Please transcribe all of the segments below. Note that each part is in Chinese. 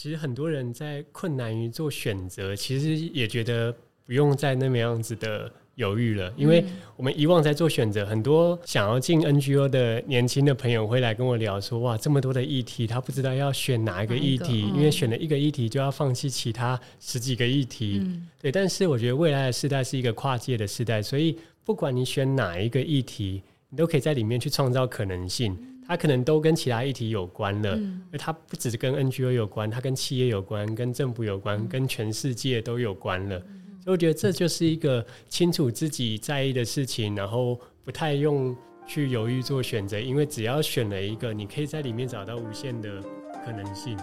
其实很多人在困难于做选择，其实也觉得不用再那么样子的犹豫了，因为我们以往在做选择，很多想要进 NGO 的年轻的朋友会来跟我聊说：“哇，这么多的议题，他不知道要选哪一个议题，因为选了一个议题就要放弃其他十几个议题。嗯”对，但是我觉得未来的时代是一个跨界的时代，所以不管你选哪一个议题，你都可以在里面去创造可能性。它可能都跟其他议题有关了，嗯，它不只是跟 NGO 有关，它跟企业有关，跟政府有关，嗯，跟全世界都有关了。所以我觉得这就是一个清楚自己在意的事情，然后不太用去犹豫做选择，因为只要选了一个，你可以在里面找到无限的可能性。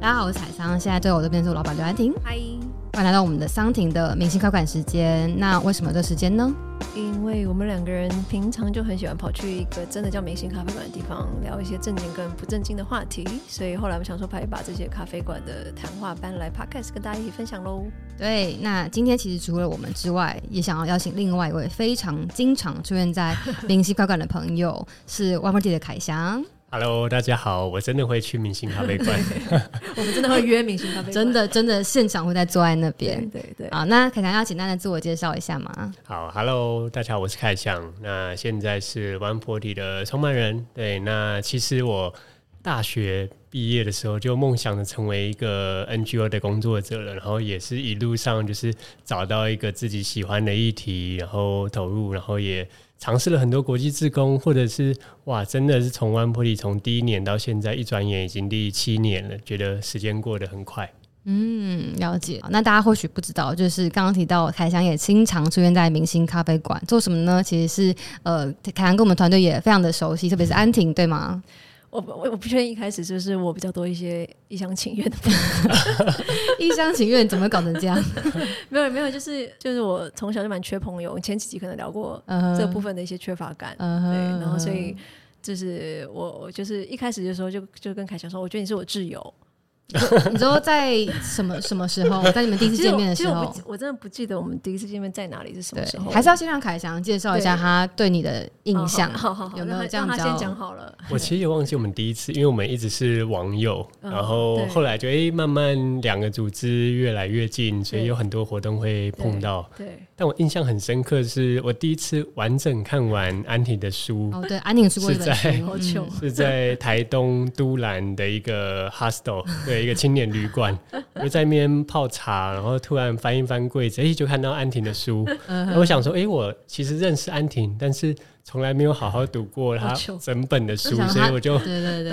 大家好，我是彩桑，现在对我这边是我老板刘安婷。嗨，欢迎来到我们的桑婷的明星开馆时间。那为什么这时间呢？因为我们两个人平常就很喜欢跑去一个真的叫明星咖啡馆的地方，聊一些正经跟不正经的话题，所以后来我们想说，可以把这些咖啡馆的谈话搬来 Podcast 跟大家一起分享喽。对，那今天其实除了我们之外，也想要邀请另外一位非常经常出现在 明星咖啡馆的朋友，是 One Forty 的凯翔。Hello，大家好，我真的会去明星咖啡馆，我们真的会约明星咖啡馆，真的真的现场会在坐在那边，对对对。好，那凯翔要简单的自我介绍一下吗？好，Hello，大家好，我是凯翔，那现在是 One Forty 的创办人。对，那其实我大学毕业的时候就梦想着成为一个 NGO 的工作者了，然后也是一路上就是找到一个自己喜欢的议题，然后投入，然后也。尝试了很多国际志工，或者是哇，真的是从 One Forty 从第一年到现在，一转眼已经第七年了，觉得时间过得很快。嗯，了解。那大家或许不知道，就是刚刚提到凯翔也经常出现在明星咖啡馆，做什么呢？其实是呃，凯翔跟我们团队也非常的熟悉，特别是安婷，对吗？我我我不确定一开始就是我比较多一些一厢情愿的，一厢情愿怎么搞成这样？没有没有，就是就是我从小就蛮缺朋友，前几集可能聊过这部分的一些缺乏感，uh -huh. 对，然后所以就是我我就是一开始的时候就就跟凯翔说，我觉得你是我挚友。你知道在什么什么时候？在你们第一次见面的时候？我，我真的不记得我们第一次见面在哪里是什么时候。还是要先让凯翔介绍一下他对你的印象。好好好，有没有这样？他先讲好了。我其实也忘记我们第一次，因为我们一直是网友，嗯、然后后来就哎慢慢两个组织越来越近，所以有很多活动会碰到。对。对但我印象很深刻，是我第一次完整看完安婷的书。哦，对，安婷书是在是在台东都兰的一个 hostel，对，一个青年旅馆。我在那边泡茶，然后突然翻一翻柜子，哎，就看到安婷的书。然后我想说，哎，我其实认识安婷，但是。从来没有好好读过她整本的书，所以我就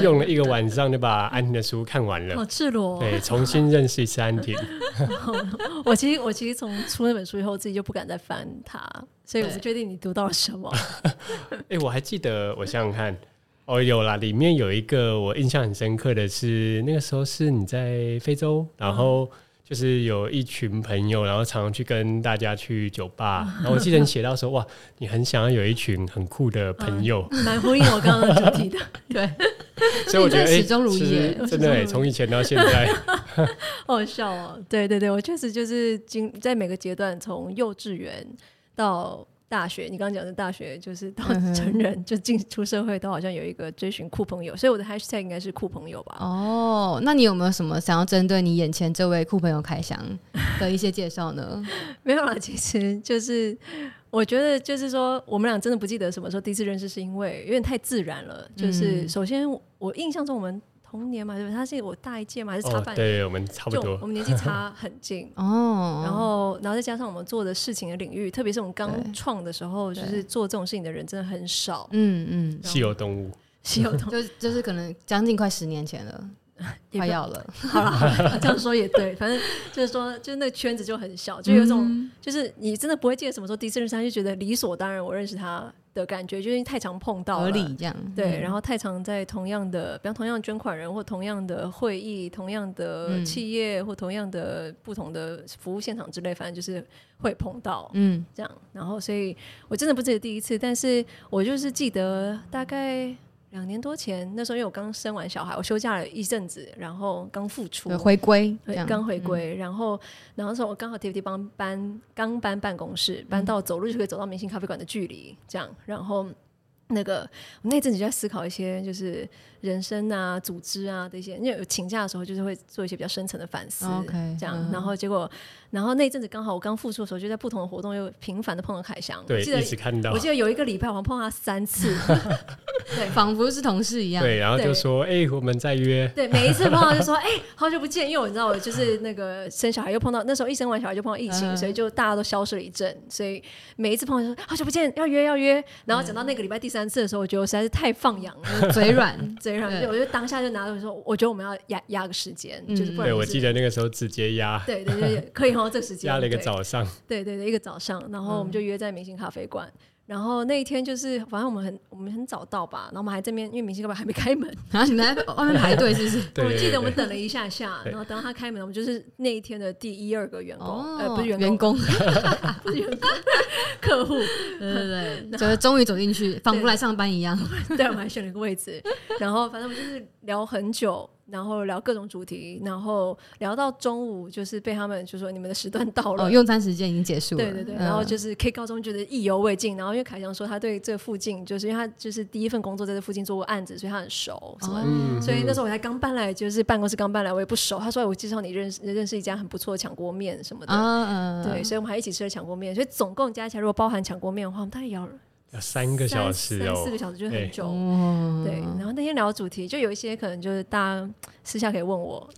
用了一个晚上就把安婷的书看完了。好赤裸，对，重新认识一次安婷。我其实我其实从出那本书以后，自己就不敢再翻它，所以我不确定你读到了什么。哎，我还记得，我想想看，哦，有啦，里面有一个我印象很深刻的是，那个时候是你在非洲，然后。就是有一群朋友，然后常常去跟大家去酒吧。然后我记得你写到说，哇，你很想要有一群很酷的朋友，蛮呼应我刚刚主题的。对，所以我觉得始终如一，真的从以前到现在，好笑哦。对对对，我确实就是经在每个阶段，从幼稚园到。大学，你刚刚讲的大学就是到成人，嗯、就进出社会都好像有一个追寻酷朋友，所以我的 hashtag 应该是酷朋友吧？哦，那你有没有什么想要针对你眼前这位酷朋友开箱的一些介绍呢？没有啦，其实就是我觉得就是说，我们俩真的不记得什么时候第一次认识，是因为有点太自然了。就是首先我印象中我们。同年嘛，对不对？他是我大一届嘛，还是差半年？哦、对，我们差不多。我们 年纪差很近哦。然后，然后再加上我们做的事情的领域，特别是我们刚创的时候，就是做这种事情的人真的很少。嗯嗯。稀有动物。稀有动物，就就是可能将近快十年前了，快要了。好了，这样说也对。反正就是说，就是那个圈子就很小，就有一种、嗯，就是你真的不会记得什么时候第一次认识他，就觉得理所当然，我认识他。的感觉，就是太常碰到了，合理这样对、嗯，然后太常在同样的，比方同样的捐款人或同样的会议、同样的企业、嗯、或同样的不同的服务现场之类，反正就是会碰到，嗯，这样。然后，所以我真的不记得第一次，但是我就是记得大概。两年多前，那时候因为我刚生完小孩，我休假了一阵子，然后刚复出，回归，对，刚回归、嗯，然后，然后那时候我刚好 TFT 帮搬，刚搬办公室，搬到走路就可以走到明星咖啡馆的距离，这样，然后那个我那阵子就在思考一些，就是人生啊、组织啊这些。因为有请假的时候，就是会做一些比较深层的反思。这样，然后结果，然后那阵子刚好我刚复出的时候，就在不同的活动又频繁的碰到凯翔。对，我记得一直看到。我记得有一个礼拜，我碰到他三次，对，仿佛是同事一样。对，然后就说：“哎、欸，我们在约。”对，每一次碰到就说：“ 哎、欸，好久不见。”因为我知道我就是那个生小孩又碰到，那时候一生完小孩就碰到疫情，嗯、所以就大家都消失了一阵。所以每一次碰到就说：“好久不见，要约要约。”然后讲到那个礼拜第三次的时候，我觉得我。实在是太放养了，嘴软，嘴软。对，我就当下就拿着说，我觉得我们要压压个时间，嗯、就是不然、就是。对，我记得那个时候直接压。对对对，可以哈，这个时间压了一个早上。对对对，一个早上，然后我们就约在明星咖啡馆。然后那一天就是，反正我们很我们很早到吧，然后我们还这边，因为明星咖啡还没开门，然后你们在外面排队，是不是？我记得我们等了一下下，然后等到他开门，我们就是那一天的第一二个员工，呃，不是员工，不是员工，客户，对对对，就是终于走进去，仿佛来上班一样。对，我们还选了一个位置，然后反正我们就是聊很久。然后聊各种主题，然后聊到中午，就是被他们就说你们的时段到了，哦，用餐时间已经结束了。对对对，然后就是可以高中觉得意犹未尽，然后因为凯翔说他对这附近，就是因为他就是第一份工作在这附近做过案子，所以他很熟，什么，哦、所以那时候我才刚搬来，就是办公室刚搬来，我也不熟。他说我介绍你认识认识一家很不错的抢锅面什么的，哦、对，所以我们还一起吃了抢锅面，所以总共加起来如果包含抢锅面的话，我们大概要。三个小时哦，四个小时就很久。对，对，然后那天聊主题就有一些可能就是大家私下可以问我，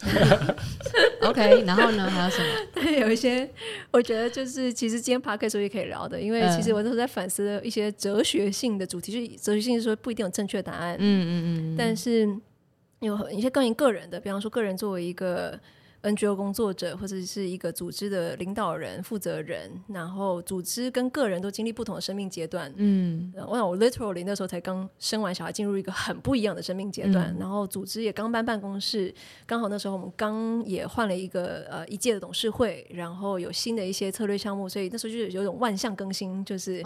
OK。然后呢，还有什么？有一些我觉得就是其实今天 Podcast 也可以聊的，因为其实我都是在反思一些哲学性的主题，就是哲学性是说不一定有正确答案，嗯嗯嗯，但是有一些关于个人的，比方说个人作为一个。NGO 工作者或者是一个组织的领导人、负责人，然后组织跟个人都经历不同的生命阶段。嗯，我想我 literally 那时候才刚生完小孩，进入一个很不一样的生命阶段。嗯、然后组织也刚搬办公室，刚好那时候我们刚也换了一个呃一届的董事会，然后有新的一些策略项目，所以那时候就有种万象更新，就是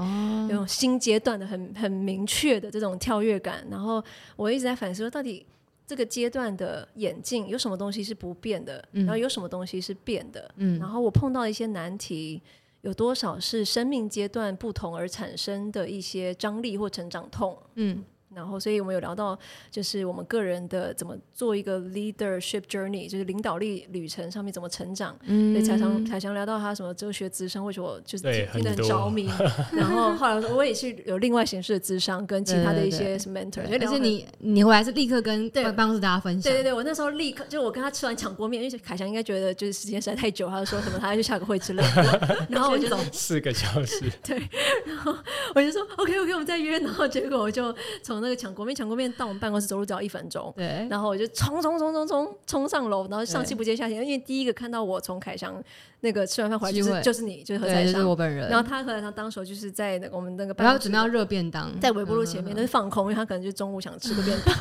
有种新阶段的很很明确的这种跳跃感。然后我一直在反思说，到底。这个阶段的眼镜有什么东西是不变的？嗯、然后有什么东西是变的？嗯、然后我碰到一些难题，有多少是生命阶段不同而产生的一些张力或成长痛？嗯。然后，所以我们有聊到，就是我们个人的怎么做一个 leadership journey，就是领导力旅程上面怎么成长。嗯，所以才想才想聊到他什么哲学智商，或者我就是听得很着迷。然后后来我也是有另外形式的智商，跟其他的一些 mentor。而且你你回来是立刻跟办公室大家分享。对对对，我那时候立刻就我跟他吃完抢锅面，因为凯翔应该觉得就是时间实在太久，他就说什么他要去下个会之类的。然后我就走四个小时。对，然后我就说 OK OK，我们再约。然后结果我就从。那个抢锅面，抢锅面到我们办公室走路只要一分钟。对，然后我就冲冲冲冲冲冲上楼，然后上气不接下气，因为第一个看到我从凯翔那个吃完饭回来就是就是你，就是何彩香，就是我本人。然后他和他当时就是在那个我们那个办公室准备要热便当，在微波炉前面，但是放空，因为他可能就中午想吃个便当。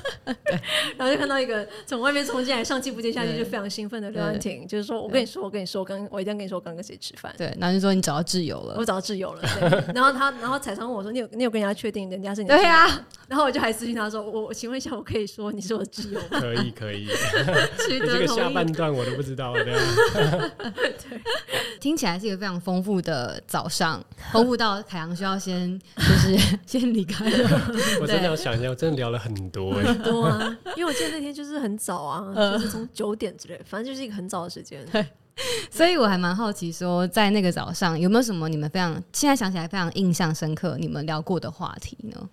对，然后就看到一个从外面冲进来，上气不接下气，就非常兴奋的刘安婷，就是说我跟你说，我跟你说，我刚我一定要跟你说，我刚跟谁吃饭。对，然后就说你找到挚友了，我找到挚友了。对然后他，然后彩香问我说：“你有你有跟人家确定人家是你？”对呀。然后我就还私信他说。我请问一下，我可以说你是我的挚友吗？可以可以，这个下半段我都不知道。对，对，听起来是一个非常丰富的早上，丰富到海洋需要先就是先离开了。我真的要想一下，我真的聊了很多很多啊，因为我记得那天就是很早啊，就是从九点之类，反正就是一个很早的时间。对，所以我还蛮好奇，说在那个早上有没有什么你们非常现在想起来非常印象深刻，你们聊过的话题呢？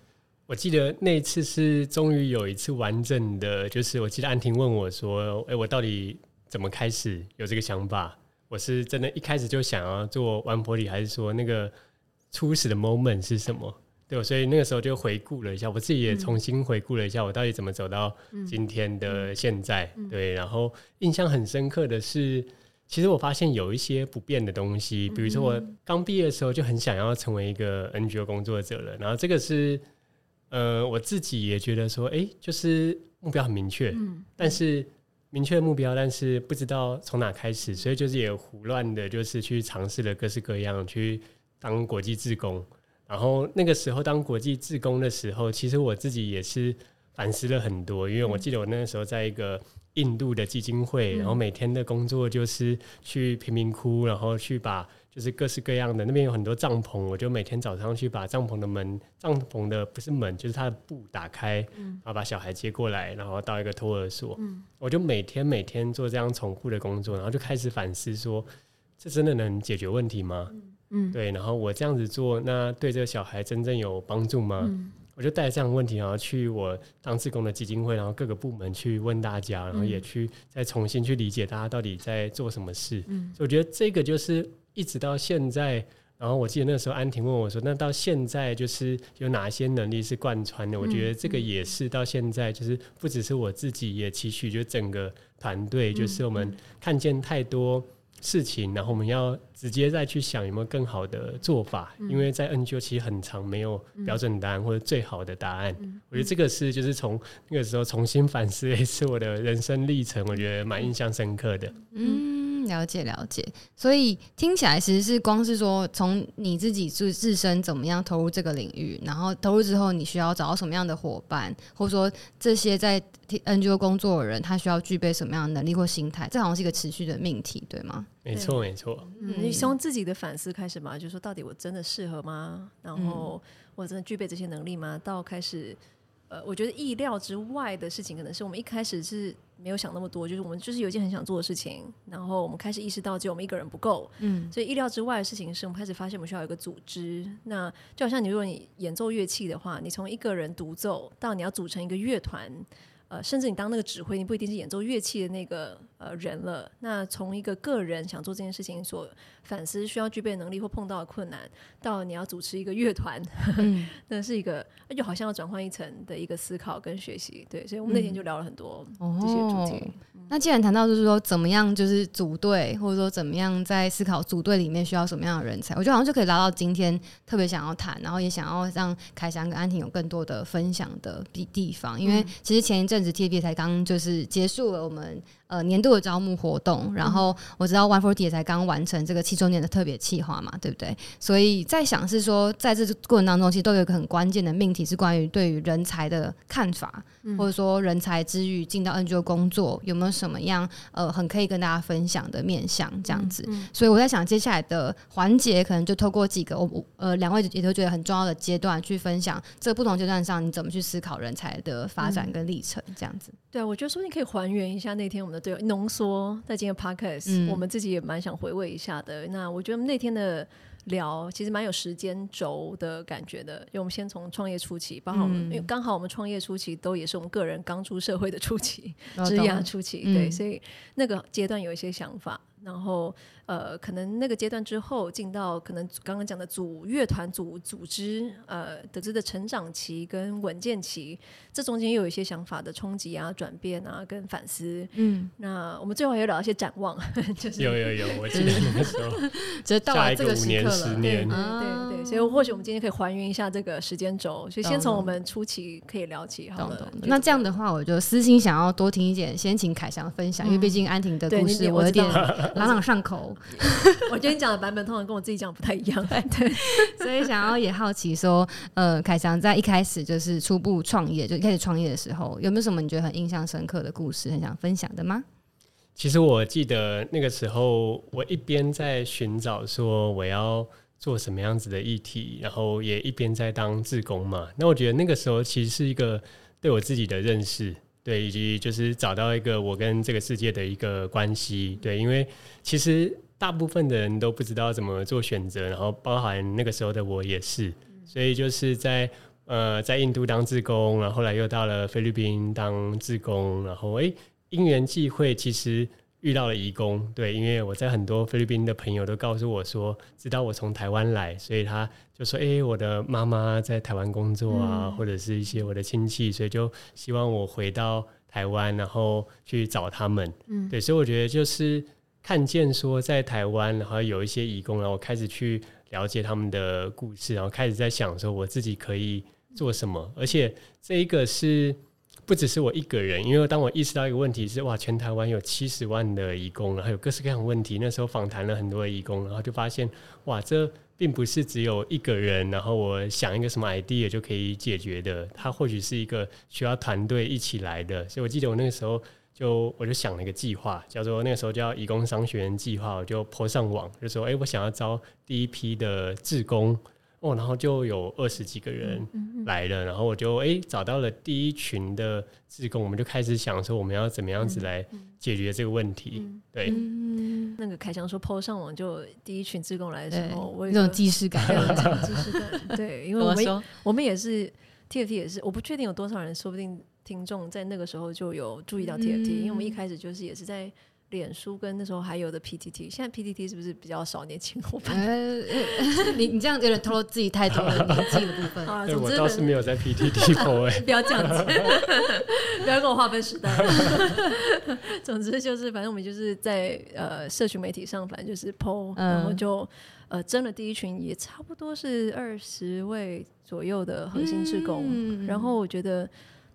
我记得那一次是终于有一次完整的，就是我记得安婷问我说：“哎、欸，我到底怎么开始有这个想法？我是真的一开始就想要做玩婆里，还是说那个初始的 moment 是什么？”对，所以那个时候就回顾了一下，我自己也重新回顾了一下，我到底怎么走到今天的现在。对，然后印象很深刻的是，其实我发现有一些不变的东西，比如说我刚毕业的时候就很想要成为一个 NGO 工作者了，然后这个是。呃，我自己也觉得说，哎、欸，就是目标很明确，嗯，但是明确目标，但是不知道从哪开始，所以就是也胡乱的，就是去尝试了各式各样去当国际志工。然后那个时候当国际志工的时候，其实我自己也是反思了很多，因为我记得我那个时候在一个印度的基金会，然后每天的工作就是去贫民窟，然后去把。就是各式各样的，那边有很多帐篷，我就每天早上去把帐篷的门，帐篷的不是门，就是它的布打开，然后把小孩接过来，然后到一个托儿所，我就每天每天做这样重复的工作，然后就开始反思说，这真的能解决问题吗？嗯，对，然后我这样子做，那对这个小孩真正有帮助吗？我就带着这样的问题，然后去我当志工的基金会，然后各个部门去问大家，然后也去再重新去理解大家到底在做什么事。嗯，所以我觉得这个就是一直到现在，然后我记得那时候安婷问我说：“那到现在就是有哪些能力是贯穿的？”我觉得这个也是到现在就是不只是我自己也期许，就整个团队就是我们看见太多。事情，然后我们要直接再去想有没有更好的做法，嗯、因为在 NGO 其实很长没有标准答案或者最好的答案。嗯、我觉得这个是就是从那个时候重新反思，一次我的人生历程，我觉得蛮印象深刻的。嗯。了解了解，所以听起来其实是光是说从你自己自自身怎么样投入这个领域，然后投入之后你需要找到什么样的伙伴，或者说这些在 NGO 工作的人他需要具备什么样的能力或心态，这好像是一个持续的命题，对吗？没错没错，嗯，你从自己的反思开始嘛，就是说到底我真的适合吗？然后我真的具备这些能力吗？到开始。呃，我觉得意料之外的事情，可能是我们一开始是没有想那么多，就是我们就是有一件很想做的事情，然后我们开始意识到只有我们一个人不够，嗯，所以意料之外的事情是我们开始发现我们需要有一个组织。那就好像你如果你演奏乐器的话，你从一个人独奏到你要组成一个乐团。呃，甚至你当那个指挥，你不一定是演奏乐器的那个呃人了。那从一个个人想做这件事情所反思需要具备能力或碰到的困难，到你要主持一个乐团，嗯、那是一个就好像要转换一层的一个思考跟学习。对，所以我们那天就聊了很多这些主题。那既然谈到就是说怎么样就是组队，或者说怎么样在思考组队里面需要什么样的人才，我觉得好像就可以聊到今天特别想要谈，然后也想要让凯翔跟安婷有更多的分享的地地方，因为其实前一阵。子 TFT 才刚就是结束了我们呃年度的招募活动，然后我知道 One Forty 也才刚完成这个七周年的特别企划嘛，对不对？所以在想是说，在这个过程当中，其实都有一个很关键的命题，是关于对于人才的看法，或者说人才之余进到 NGO 工作有没有什么样呃很可以跟大家分享的面向这样子。所以我在想，接下来的环节可能就透过几个我呃两位也都觉得很重要的阶段去分享，这不同阶段上你怎么去思考人才的发展跟历程。这样子，对啊，我觉得说你可以还原一下那天我们的对浓缩在今天 podcast，、嗯、我们自己也蛮想回味一下的。那我觉得那天的聊其实蛮有时间轴的感觉的，因为我们先从创业初期，包括我们、嗯、因为刚好我们创业初期都也是我们个人刚出社会的初期，职涯初期，嗯、对，所以那个阶段有一些想法，然后。呃，可能那个阶段之后，进到可能刚刚讲的组乐团组组织，呃，得知的成长期跟稳健期，这中间又有一些想法的冲击啊、转变啊，跟反思。嗯，那我们最后也有聊一些展望，就是有有有，我记 得那个时候，就到了这个五年、十年，对对对，所以或许我们今天可以还原一下这个时间轴，所以先从我们初期可以聊起好了。那这样的话，我就私心想要多听一点，先请凯翔分享，因为毕竟安婷的故事我有点朗朗上口。我觉得你讲的版本通常跟我自己讲不太一样，对，所以想要也好奇说，呃，凯翔在一开始就是初步创业，就一开始创业的时候，有没有什么你觉得很印象深刻的故事，很想分享的吗？其实我记得那个时候，我一边在寻找说我要做什么样子的议题，然后也一边在当志工嘛。那我觉得那个时候其实是一个对我自己的认识。对，以及就是找到一个我跟这个世界的一个关系。对，因为其实大部分的人都不知道怎么做选择，然后包含那个时候的我也是。所以就是在呃，在印度当志工，然后后来又到了菲律宾当志工，然后诶，因缘际会，其实。遇到了移工，对，因为我在很多菲律宾的朋友都告诉我说，知道我从台湾来，所以他就说，哎、欸，我的妈妈在台湾工作啊，嗯、或者是一些我的亲戚，所以就希望我回到台湾，然后去找他们。嗯，对，所以我觉得就是看见说在台湾，然后有一些义工，然后我开始去了解他们的故事，然后开始在想说我自己可以做什么，而且这一个是。不只是我一个人，因为当我意识到一个问题是哇，全台湾有七十万的义工，然后有各式各样的问题。那时候访谈了很多的移工，然后就发现哇，这并不是只有一个人，然后我想一个什么 idea 就可以解决的。它或许是一个需要团队一起来的。所以我记得我那个时候就我就想了一个计划，叫做那个时候叫移工商学院计划，我就 po 上网，就说，哎、欸，我想要招第一批的志工。哦，然后就有二十几个人来了，嗯嗯、然后我就哎找到了第一群的志工，我们就开始想说我们要怎么样子来解决这个问题。嗯、对，嗯、那个凯翔说 PO 上网就第一群志工来的时候，我有这种既视感，这 种既视感。对，因为我们我们也是 TFT 也是，我不确定有多少人，说不定听众在那个时候就有注意到 TFT，、嗯、因为我们一开始就是也是在。脸书跟那时候还有的 PTT，现在 PTT 是不是比较少年轻伙伴？呃，你你这样有点透露自己太多了年纪的部分。我倒是没有在 PTT po 哎，不要这样子，不要跟我划分时代。总之就是，反正我们就是在呃社群媒体上，反正就是 po，然后就呃争了第一群，也差不多是二十位左右的核心职工。嗯、然后我觉得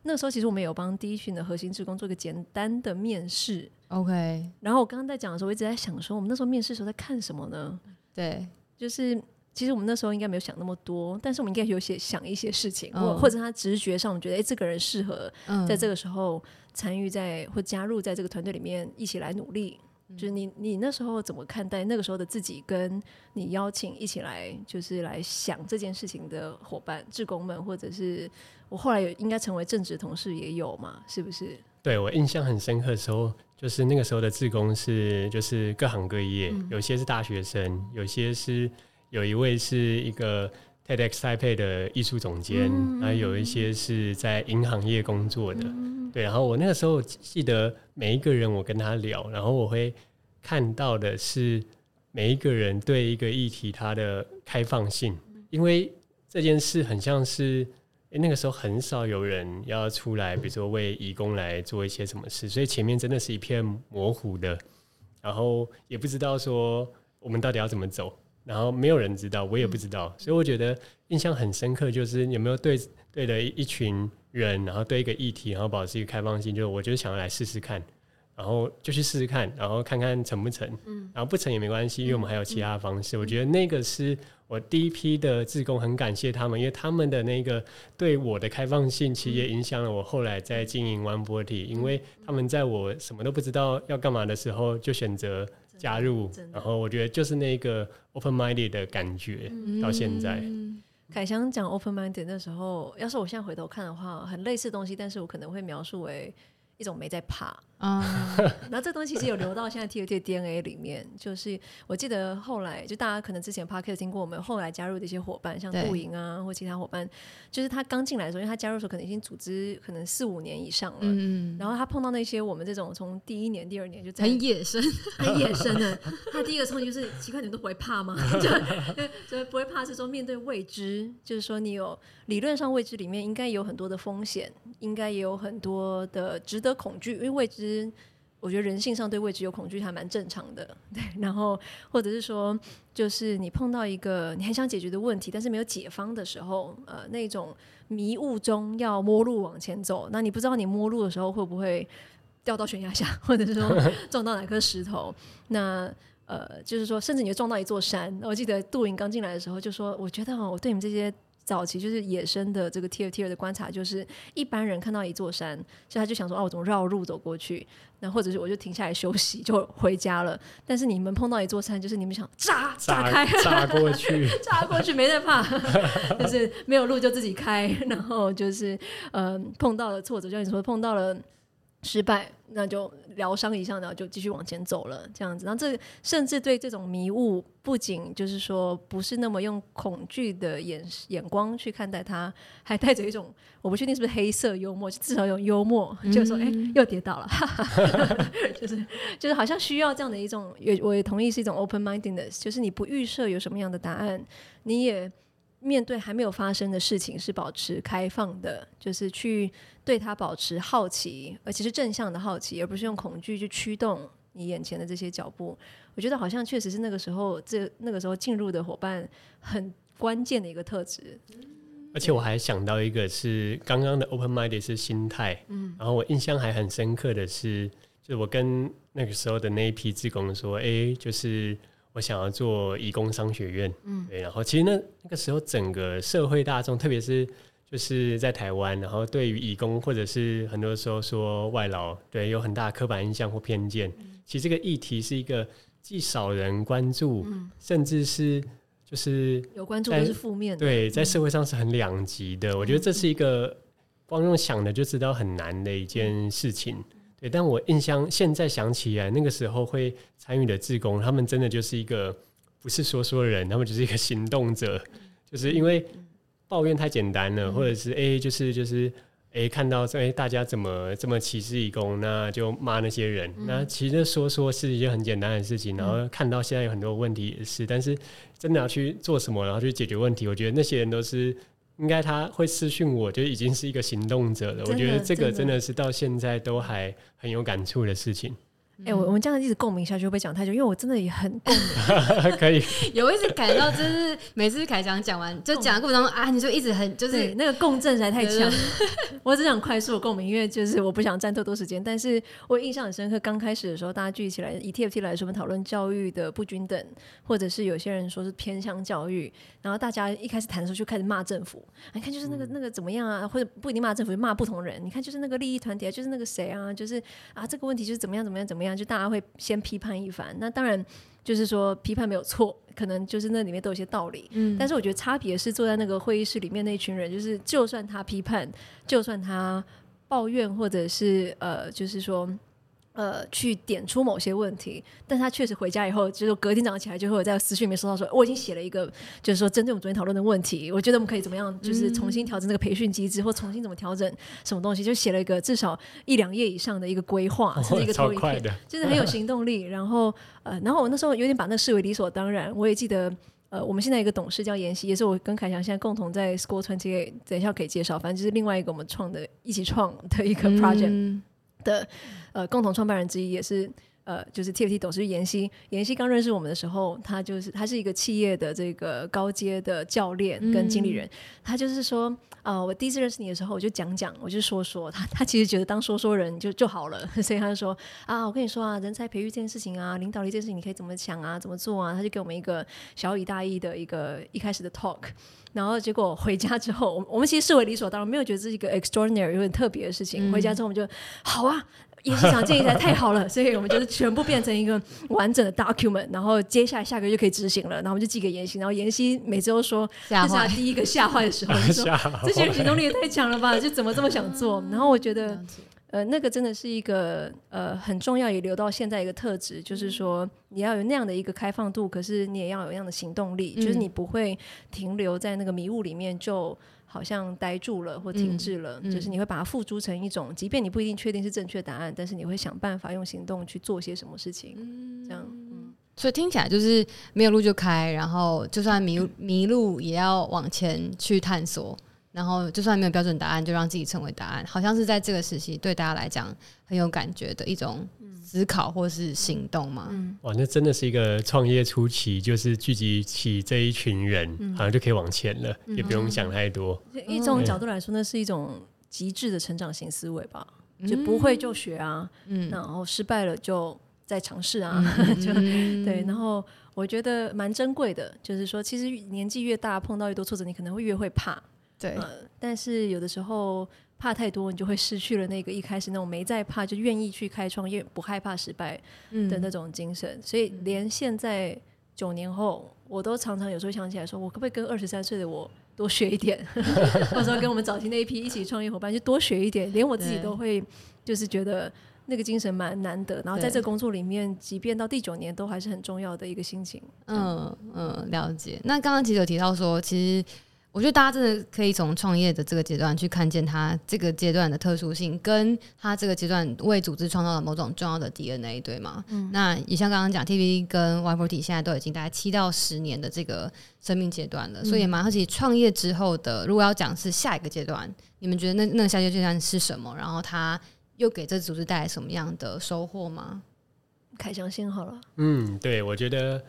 那个时候其实我们有帮第一群的核心职工做一个简单的面试。OK，然后我刚刚在讲的时候，我一直在想说，我们那时候面试的时候在看什么呢？对，就是其实我们那时候应该没有想那么多，但是我们应该有些想一些事情，或、oh. 或者他直觉上我们觉得，哎，这个人适合在这个时候参与在或加入在这个团队里面一起来努力。就是你，你那时候怎么看待那个时候的自己，跟你邀请一起来，就是来想这件事情的伙伴、志工们，或者是我后来有应该成为正职同事也有嘛？是不是？对，我印象很深刻的时候，就是那个时候的志工是就是各行各业，嗯、有些是大学生，有些是有一位是一个 TEDx Taipei 的艺术总监，嗯、然后有一些是在银行业工作的。嗯、对，然后我那个时候记得每一个人，我跟他聊，然后我会看到的是每一个人对一个议题他的开放性，因为这件事很像是。欸、那个时候很少有人要出来，比如说为义工来做一些什么事，所以前面真的是一片模糊的，然后也不知道说我们到底要怎么走，然后没有人知道，我也不知道，所以我觉得印象很深刻，就是有没有对对的一群人，然后对一个议题，然后保持一个开放性，就是我就是想要来试试看。然后就去试试看，然后看看成不成。嗯，然后不成也没关系，因为我们还有其他方式。嗯、我觉得那个是我第一批的志工，很感谢他们，因为他们的那个对我的开放性，其实也影响了我后来在经营 One Forty，因为他们在我什么都不知道要干嘛的时候，就选择加入。然后我觉得就是那个 open minded 的感觉，到现在。嗯、凯翔讲 open minded 的时候，要是我现在回头看的话，很类似东西，但是我可能会描述为一种没在怕。啊，然后这东西其实有流到现在 TFT 的 DNA 里面，就是我记得后来就大家可能之前 p a r k e t 听过我们后来加入的一些伙伴，像杜莹啊或其他伙伴，就是他刚进来的时候，因为他加入的时候可能已经组织可能四五年以上了，嗯，然后他碰到那些我们这种从第一年、第二年就在很野生、很野生的，他第一个冲击就是奇怪，你们都不会怕吗？就就不会怕是说面对未知，就是说你有理论上未知里面应该有很多的风险，应该也有很多的值得恐惧，因为未知。我觉得人性上对未知有恐惧还蛮正常的，对。然后或者是说，就是你碰到一个你很想解决的问题，但是没有解方的时候，呃，那种迷雾中要摸路往前走，那你不知道你摸路的时候会不会掉到悬崖下，或者是说 撞到哪颗石头？那呃，就是说，甚至你就撞到一座山。我记得杜云刚进来的时候就说：“我觉得哦，我对你们这些。”早期就是野生的这个 TFT 的观察，就是一般人看到一座山，所以他就想说：“哦，我怎么绕路走过去？”那或者是我就停下来休息，就回家了。但是你们碰到一座山，就是你们想炸炸开，炸过去，炸过去没在怕，就是没有路就自己开。然后就是呃，碰到了挫折，就像你说碰到了失败，那就。疗伤一下，然后就继续往前走了，这样子。然后这甚至对这种迷雾，不仅就是说不是那么用恐惧的眼眼光去看待它，还带着一种我不确定是不是黑色幽默，至少有幽默，嗯、就是说哎又跌倒了，就是就是好像需要这样的一种，也我也同意是一种 open mindedness，就是你不预设有什么样的答案，你也。面对还没有发生的事情，是保持开放的，就是去对它保持好奇，而且是正向的好奇，而不是用恐惧去驱动你眼前的这些脚步。我觉得好像确实是那个时候，这那个时候进入的伙伴很关键的一个特质。而且我还想到一个是刚刚的 open mind 是心态，嗯，然后我印象还很深刻的是，就是我跟那个时候的那一批志工说，哎、欸，就是。我想要做移工商学院，嗯，对，然后其实那那个时候整个社会大众，特别是就就是在台湾，然后对于移工或者是很多时候说外劳，对，有很大的刻板印象或偏见。嗯、其实这个议题是一个既少人关注，嗯、甚至是就是有关注都是负面的，对，在社会上是很两极的。嗯、我觉得这是一个光用想的就知道很难的一件事情。对，但我印象现在想起来，那个时候会参与的志工，他们真的就是一个不是说说的人，他们就是一个行动者，就是因为。抱怨太简单了，或者是哎、欸，就是就是哎、欸，看到哎、欸，大家怎么这么歧视义工，那就骂那些人。嗯、那其实说说是一件很简单的事情，然后看到现在有很多问题也是，但是真的要去做什么，然后去解决问题，我觉得那些人都是应该他会私讯我，就已经是一个行动者了。我觉得这个真的是到现在都还很有感触的事情。哎、欸，我我们这样一直共鸣下去会不会讲太久？因为我真的也很共鸣。可以。有一直感到就是每次凯翔讲完就讲的过程中啊，你就一直很就是那个共振实在太强。我只想快速的共鸣，因为就是我不想占太多时间。但是我印象很深刻，刚开始的时候大家聚起来，以 TFT 来说，我们讨论教育的不均等，或者是有些人说是偏向教育，然后大家一开始谈的时候就开始骂政府。你看就是那个那个怎么样啊？或者不一定骂政府，就骂不同人。你看就是那个利益团体啊，就是那个谁啊，就是啊这个问题就是怎么样怎么样怎么样。就大家会先批判一番，那当然就是说批判没有错，可能就是那里面都有些道理。嗯，但是我觉得差别是坐在那个会议室里面那一群人，就是就算他批判，就算他抱怨，或者是呃，就是说。呃，去点出某些问题，但他确实回家以后，就是隔天早上起来就会有在私讯里面收到说，我已经写了一个，就是说针对我们昨天讨论的问题，我觉得我们可以怎么样，就是重新调整这个培训机制，嗯、或重新怎么调整什么东西，就写了一个至少一两页以上的一个规划，是一个投影片，就是很有行动力。然后呃，然后我那时候有点把那视为理所当然。我也记得，呃，我们现在一个董事叫妍希，也是我跟凯翔现在共同在 School Twenty，等一下可以介绍，反正就是另外一个我们创的一起创的一个 project。嗯的呃，共同创办人之一也是呃，就是 TFT 董事妍希。妍希刚认识我们的时候，他就是他是一个企业的这个高阶的教练跟经理人。嗯、他就是说，呃，我第一次认识你的时候，我就讲讲，我就说说他，他其实觉得当说说人就就好了，所以他就说啊，我跟你说啊，人才培育这件事情啊，领导力这件事情，你可以怎么想啊，怎么做啊？他就给我们一个小以大义的一个一开始的 talk。然后结果回家之后，我我们其实视为理所当然，没有觉得这是一个 extraordinary 有点特别的事情。嗯、回家之后我们就好啊，也是想建议，太好了，所以我们就是全部变成一个完整的 document，然后接下来下个月就可以执行了。然后我们就寄给妍希，然后妍希每周都说这是他第一个吓坏的时候，就说这些人行动力也太强了吧，就怎么这么想做？然后我觉得。呃，那个真的是一个呃很重要，也留到现在一个特质，就是说你要有那样的一个开放度，可是你也要有那样的行动力，嗯、就是你不会停留在那个迷雾里面，就好像呆住了或停滞了，嗯、就是你会把它付诸成一种，即便你不一定确定是正确答案，但是你会想办法用行动去做些什么事情，嗯、这样。嗯，所以听起来就是没有路就开，然后就算迷迷路也要往前去探索。然后，就算没有标准答案，就让自己成为答案，好像是在这个时期对大家来讲很有感觉的一种思考或是行动嘛。嗯、哇，那真的是一个创业初期，就是聚集起这一群人，嗯、好像就可以往前了，嗯、也不用想太多。一种角度来说，那是一种极致的成长型思维吧，嗯、就不会就学啊，嗯、然后失败了就再尝试啊，嗯、就对。然后我觉得蛮珍贵的，就是说，其实年纪越大，碰到越多挫折，你可能会越会怕。对、呃，但是有的时候怕太多，你就会失去了那个一开始那种没在怕就愿意去开创业、不害怕失败的那种精神。嗯、所以连现在九年后，我都常常有时候想起来说，我可不可以跟二十三岁的我多学一点？或者说跟我们早期那一批一起创业伙伴就多学一点。连我自己都会就是觉得那个精神蛮难得。然后在这工作里面，即便到第九年，都还是很重要的一个心情。嗯嗯，了解。那刚刚其实有提到说，其实。我觉得大家真的可以从创业的这个阶段去看见他这个阶段的特殊性，跟他这个阶段为组织创造了某种重要的 DNA，对吗？嗯。那也像刚刚讲，TFT 跟 yfrt 现在都已经大概七到十年的这个生命阶段了，嗯、所以也蛮好奇创业之后的，如果要讲是下一个阶段，你们觉得那那个下一个阶段是什么？然后他又给这组织带来什么样的收获吗？凯翔先好了。嗯，对，我觉得。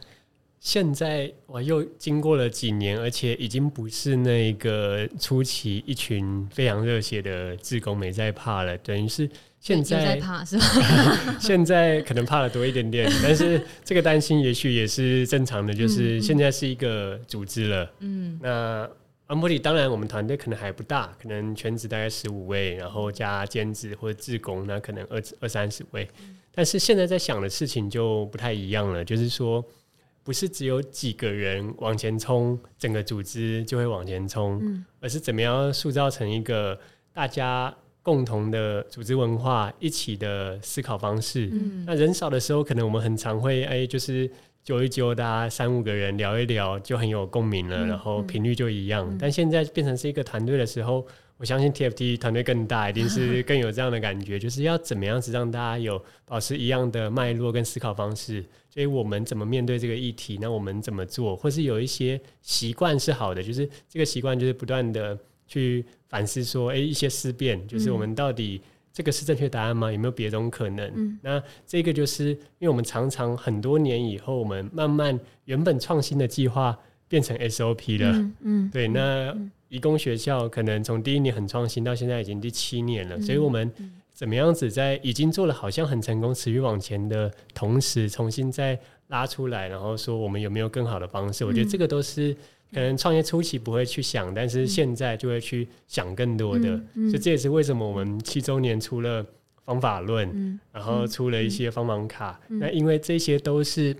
现在我又经过了几年，而且已经不是那个初期一群非常热血的志工没在怕了，等于是现在，在怕是吧？现在可能怕的多一点点，但是这个担心也许也是正常的，就是现在是一个组织了。嗯，那安波里当然我们团队可能还不大，可能全职大概十五位，然后加兼职或者志工，那可能二二三十位。但是现在在想的事情就不太一样了，就是说不是只有几个人往前冲，整个组织就会往前冲，嗯、而是怎么样塑造成一个大家共同的组织文化，一起的思考方式。嗯、那人少的时候，可能我们很常会哎，就是。揪一揪，大家三五个人聊一聊，就很有共鸣了，嗯、然后频率就一样。嗯、但现在变成是一个团队的时候，我相信 TFT 团队更大，一定是 更有这样的感觉，就是要怎么样子让大家有保持一样的脉络跟思考方式。所以我们怎么面对这个议题？那我们怎么做？或是有一些习惯是好的，就是这个习惯就是不断的去反思，说，哎、欸，一些思辨，就是我们到底。这个是正确答案吗？有没有别种可能？嗯、那这个就是因为我们常常很多年以后，我们慢慢原本创新的计划变成 SOP 了。嗯，嗯对。那移工学校可能从第一年很创新到现在已经第七年了，嗯、所以我们怎么样子在已经做了好像很成功、持续往前的同时，重新再拉出来，然后说我们有没有更好的方式？嗯、我觉得这个都是。可能创业初期不会去想，但是现在就会去想更多的，嗯嗯、所以这也是为什么我们七周年出了方法论，嗯、然后出了一些方法卡。嗯、那因为这些都是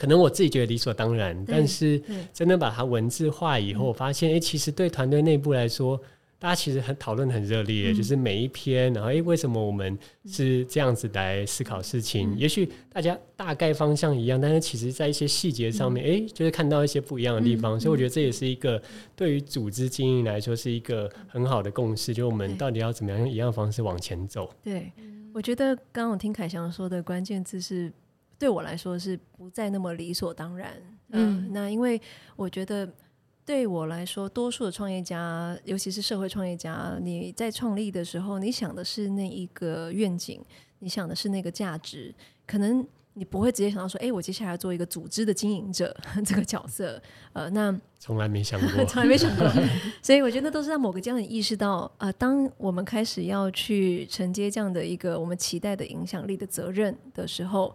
可能我自己觉得理所当然，嗯、但是真的把它文字化以后，我发现，哎、欸，其实对团队内部来说。大家其实很讨论很热烈，嗯、就是每一篇，然后哎、欸，为什么我们是这样子来思考事情？嗯、也许大家大概方向一样，但是其实在一些细节上面，哎、嗯欸，就是看到一些不一样的地方。嗯、所以我觉得这也是一个对于组织经营来说是一个很好的共识，就我们到底要怎么样用一样的方式往前走。对，我觉得刚刚我听凯翔说的关键字是，对我来说是不再那么理所当然。嗯，嗯，那因为我觉得。对我来说，多数的创业家，尤其是社会创业家，你在创立的时候，你想的是那一个愿景，你想的是那个价值，可能你不会直接想到说，哎，我接下来要做一个组织的经营者 这个角色。呃，那从来没想过，从来没想过。所以我觉得都是让某个阶段意识到，呃，当我们开始要去承接这样的一个我们期待的影响力的责任的时候，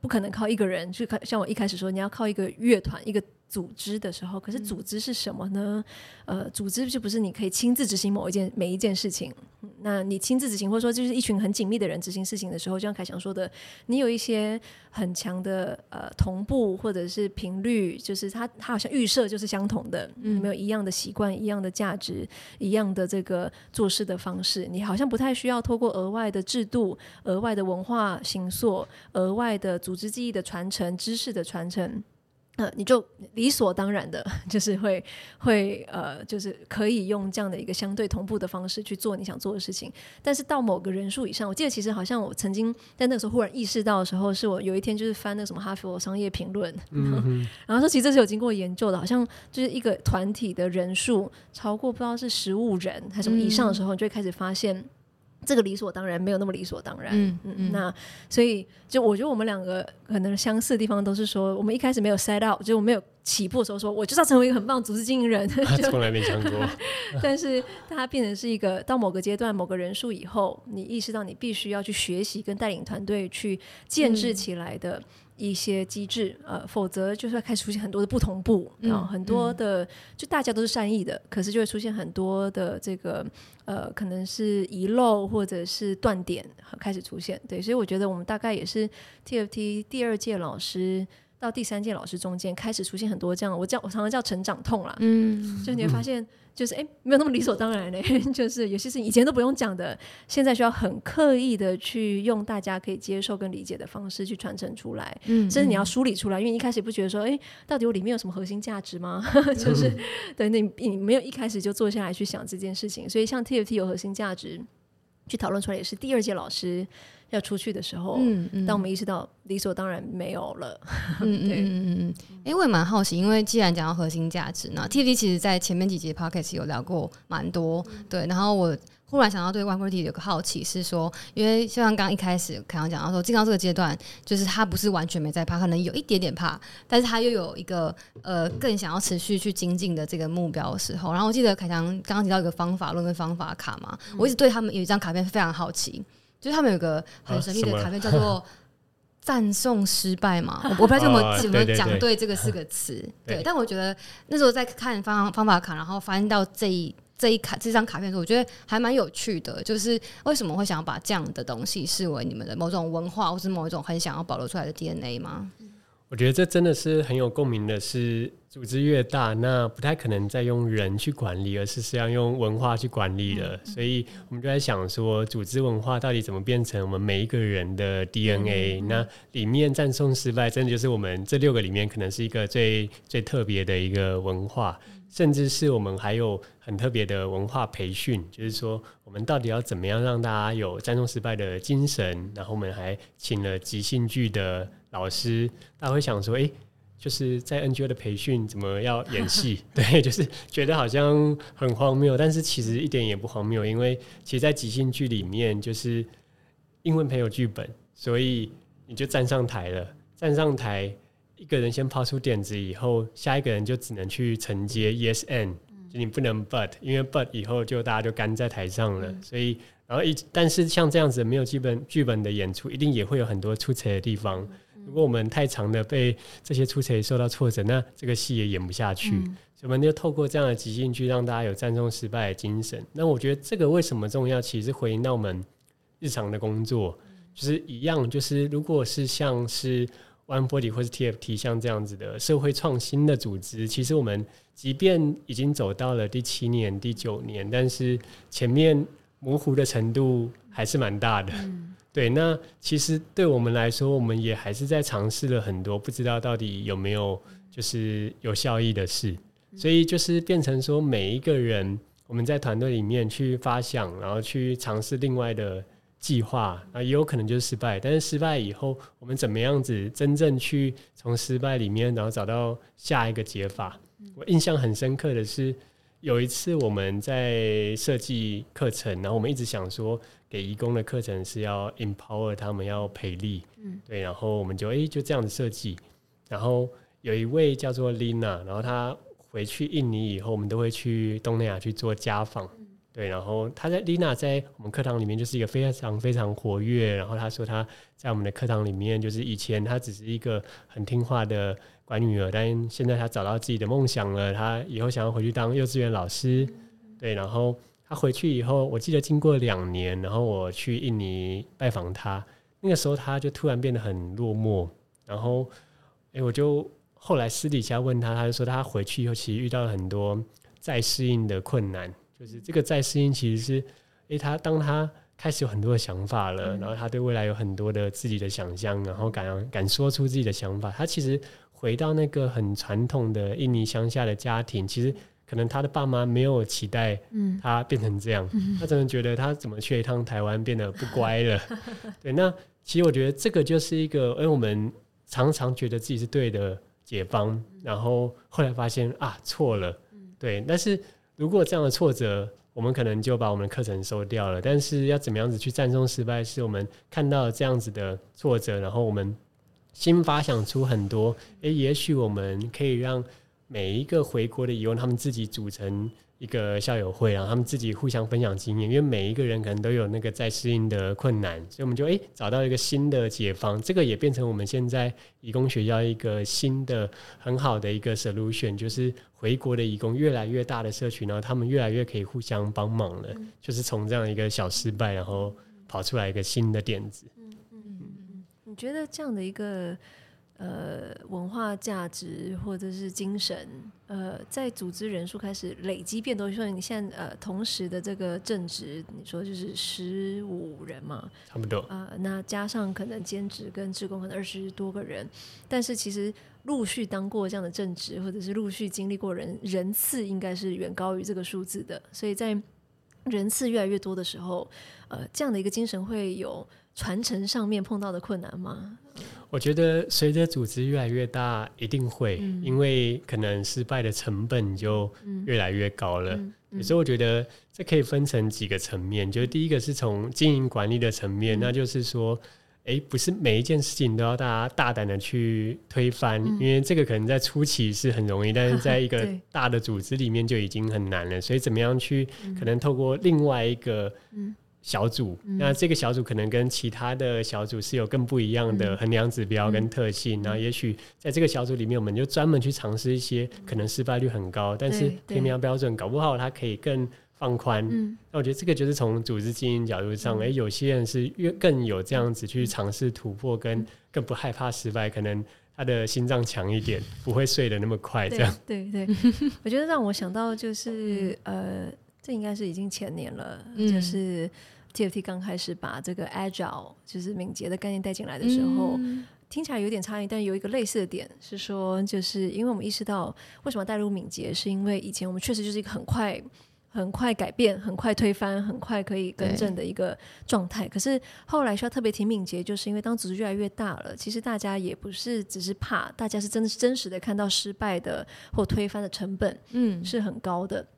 不可能靠一个人去，像我一开始说，你要靠一个乐团一个。组织的时候，可是组织是什么呢？嗯、呃，组织就不是你可以亲自执行某一件每一件事情。那你亲自执行，或者说就是一群很紧密的人执行事情的时候，就像凯翔说的，你有一些很强的呃同步或者是频率，就是他他好像预设就是相同的，嗯，没有一样的习惯、一样的价值、一样的这个做事的方式，你好像不太需要透过额外的制度、额外的文化形塑、额外的组织记忆的传承、知识的传承。呃，你就理所当然的，就是会会呃，就是可以用这样的一个相对同步的方式去做你想做的事情。但是到某个人数以上，我记得其实好像我曾经在那个时候忽然意识到的时候，是我有一天就是翻那个什么哈佛商业评论，嗯、哼然后说其实这是有经过研究的，好像就是一个团体的人数超过不知道是十五人还是什么以上的时候，你就会开始发现。这个理所当然没有那么理所当然，嗯嗯，嗯，那所以就我觉得我们两个可能相似的地方都是说，我们一开始没有 set out，就我没有起步的时候说，我就是要成为一个很棒的组织经营人，从来没想过。但是它变成是一个到某个阶段、某个人数以后，你意识到你必须要去学习跟带领团队去建制起来的。嗯一些机制，呃，否则就是会开始出现很多的不同步，然后、嗯、很多的，嗯、就大家都是善意的，可是就会出现很多的这个，呃，可能是遗漏或者是断点开始出现，对，所以我觉得我们大概也是 TFT 第二届老师到第三届老师中间开始出现很多这样，我叫我常常叫成长痛啦，嗯，就你会发现。嗯就是哎，没有那么理所当然嘞。就是有些事情以前都不用讲的，现在需要很刻意的去用大家可以接受跟理解的方式去传承出来。嗯，甚至你要梳理出来，因为一开始不觉得说，哎，到底我里面有什么核心价值吗？就是，对，你你没有一开始就坐下来去想这件事情。所以像 TFT 有核心价值，去讨论出来也是第二届老师。要出去的时候，嗯嗯，当我们意识到理所当然没有了，嗯 对嗯嗯嗯，哎、欸，我也蛮好奇，因为既然讲到核心价值那，TFT 其实在前面几集 Podcast 有聊过蛮多，嗯、对，然后我忽然想到对 One Forty 有个好奇是说，因为就像刚刚一开始凯阳讲到说，进到这个阶段，就是他不是完全没在怕，可能有一点点怕，但是他又有一个呃更想要持续去精进的这个目标的时候，然后我记得凯强刚刚提到一个方法论跟方法卡嘛，嗯、我一直对他们有一张卡片非常好奇。就是他们有个很神秘的卡片，叫做 赞颂失败嘛，我不知道怎么怎么讲对这个四个词，对，但我觉得那时候在看方方法卡，然后翻到这一这一卡这张卡片的时候，我觉得还蛮有趣的，就是为什么会想要把这样的东西视为你们的某种文化，或是某一种很想要保留出来的 DNA 吗？我觉得这真的是很有共鸣的是，组织越大，那不太可能再用人去管理，而是是要用文化去管理了。所以我们就在想说，组织文化到底怎么变成我们每一个人的 DNA？那里面赞颂失败，真的就是我们这六个里面可能是一个最最特别的一个文化，甚至是我们还有很特别的文化培训，就是说我们到底要怎么样让大家有赞颂失败的精神？然后我们还请了即兴剧的。老师，大家会想说，诶、欸，就是在 NGO 的培训，怎么要演戏？对，就是觉得好像很荒谬，但是其实一点也不荒谬，因为其实，在即兴剧里面，就是英文朋友剧本，所以你就站上台了，站上台，一个人先抛出点子，以后下一个人就只能去承接 yes and，就你不能 but，因为 but 以后就大家就干在台上了，所以，然后一，但是像这样子没有剧本剧本的演出，一定也会有很多出彩的地方。如果我们太长的被这些出错受到挫折，那这个戏也演不下去。嗯、所以我们就透过这样的即兴剧，让大家有战胜失败的精神。那我觉得这个为什么重要？其实回应到我们日常的工作，就是一样，就是如果是像是 One Body 或是 TFT 像这样子的社会创新的组织，其实我们即便已经走到了第七年、第九年，但是前面模糊的程度还是蛮大的。嗯对，那其实对我们来说，我们也还是在尝试了很多，不知道到底有没有就是有效益的事，所以就是变成说，每一个人我们在团队里面去发想，然后去尝试另外的计划，啊，也有可能就是失败，但是失败以后，我们怎么样子真正去从失败里面，然后找到下一个解法？我印象很深刻的是，有一次我们在设计课程，然后我们一直想说。给义工的课程是要 empower 他们，要培力，嗯，对，然后我们就诶、欸、就这样子设计。然后有一位叫做 Lina，然后她回去印尼以后，我们都会去东南亚去做家访，对，然后她在 Lina 在我们课堂里面就是一个非常非常活跃。然后她说她在我们的课堂里面，就是以前她只是一个很听话的乖女儿，但现在她找到自己的梦想了，她以后想要回去当幼稚园老师，对，然后。他回去以后，我记得经过两年，然后我去印尼拜访他，那个时候他就突然变得很落寞。然后，诶、我就后来私底下问他，他就说他回去以后其实遇到了很多再适应的困难，就是这个再适应其实是，诶、他当他开始有很多的想法了，然后他对未来有很多的自己的想象，然后敢敢说出自己的想法，他其实回到那个很传统的印尼乡下的家庭，其实。可能他的爸妈没有期待他变成这样，嗯、他只能觉得他怎么去一趟台湾变得不乖了。对，那其实我觉得这个就是一个，因为我们常常觉得自己是对的解方，然后后来发现啊错了。对，但是如果这样的挫折，我们可能就把我们的课程收掉了。但是要怎么样子去战胜失败，是我们看到这样子的挫折，然后我们新发想出很多，诶、欸，也许我们可以让。每一个回国的移工，他们自己组成一个校友会，然后他们自己互相分享经验，因为每一个人可能都有那个在适应的困难，所以我们就诶、欸、找到一个新的解方，这个也变成我们现在义工学校一个新的很好的一个 solution，就是回国的义工越来越大的社群，然后他们越来越可以互相帮忙了，嗯、就是从这样一个小失败，然后跑出来一个新的点子。嗯嗯嗯嗯，你觉得这样的一个？呃，文化价值或者是精神，呃，在组织人数开始累积变多，说你现在呃，同时的这个正职，你说就是十五人嘛，差不多。呃，那加上可能兼职跟职工，可能二十多个人，但是其实陆续当过这样的正职，或者是陆续经历过人人次，应该是远高于这个数字的。所以在人次越来越多的时候，呃，这样的一个精神会有传承上面碰到的困难吗？我觉得随着组织越来越大，一定会，嗯、因为可能失败的成本就越来越高了。嗯嗯、所以我觉得这可以分成几个层面，就是第一个是从经营管理的层面，嗯、那就是说，不是每一件事情都要大家大胆的去推翻，嗯、因为这个可能在初期是很容易，但是 在一个大的组织里面就已经很难了。所以怎么样去可能透过另外一个小组，嗯、那这个小组可能跟其他的小组是有更不一样的衡量指标跟特性。那、嗯、也许在这个小组里面，我们就专门去尝试一些可能失败率很高，但是填标标准搞不好它可以更放宽。那我觉得这个就是从组织经营角度上，哎、有些人是越更有这样子去尝试突破，跟更不害怕失败，可能他的心脏强一点，不会睡得那么快。这样，对对，对，我觉得让我想到就是呃，这应该是已经前年了，嗯、就是。TFT 刚开始把这个 Agile 就是敏捷的概念带进来的时候，嗯、听起来有点差异，但有一个类似的点是说，就是因为我们意识到为什么带入敏捷，是因为以前我们确实就是一个很快、很快改变、很快推翻、很快可以更正的一个状态。可是后来需要特别提敏捷，就是因为当组织越来越大了，其实大家也不是只是怕，大家是真的是真实的看到失败的或推翻的成本，嗯，是很高的，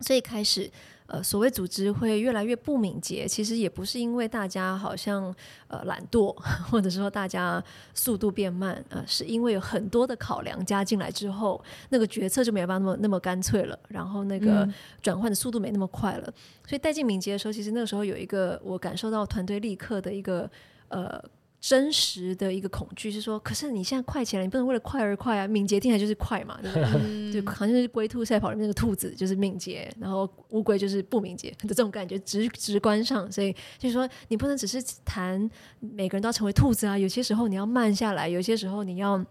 所以开始。呃，所谓组织会越来越不敏捷，其实也不是因为大家好像呃懒惰，或者说大家速度变慢，呃，是因为有很多的考量加进来之后，那个决策就没有办法那么那么干脆了，然后那个转换的速度没那么快了。嗯、所以带进敏捷的时候，其实那个时候有一个我感受到团队立刻的一个呃。真实的一个恐惧是说，可是你现在快起来，你不能为了快而快啊！敏捷听起来就是快嘛，对不对？嗯、就好像是龟兔赛跑里面那个兔子就是敏捷，然后乌龟就是不敏捷的这种感觉，直直观上，所以就是说，你不能只是谈每个人都要成为兔子啊，有些时候你要慢下来，有些时候你要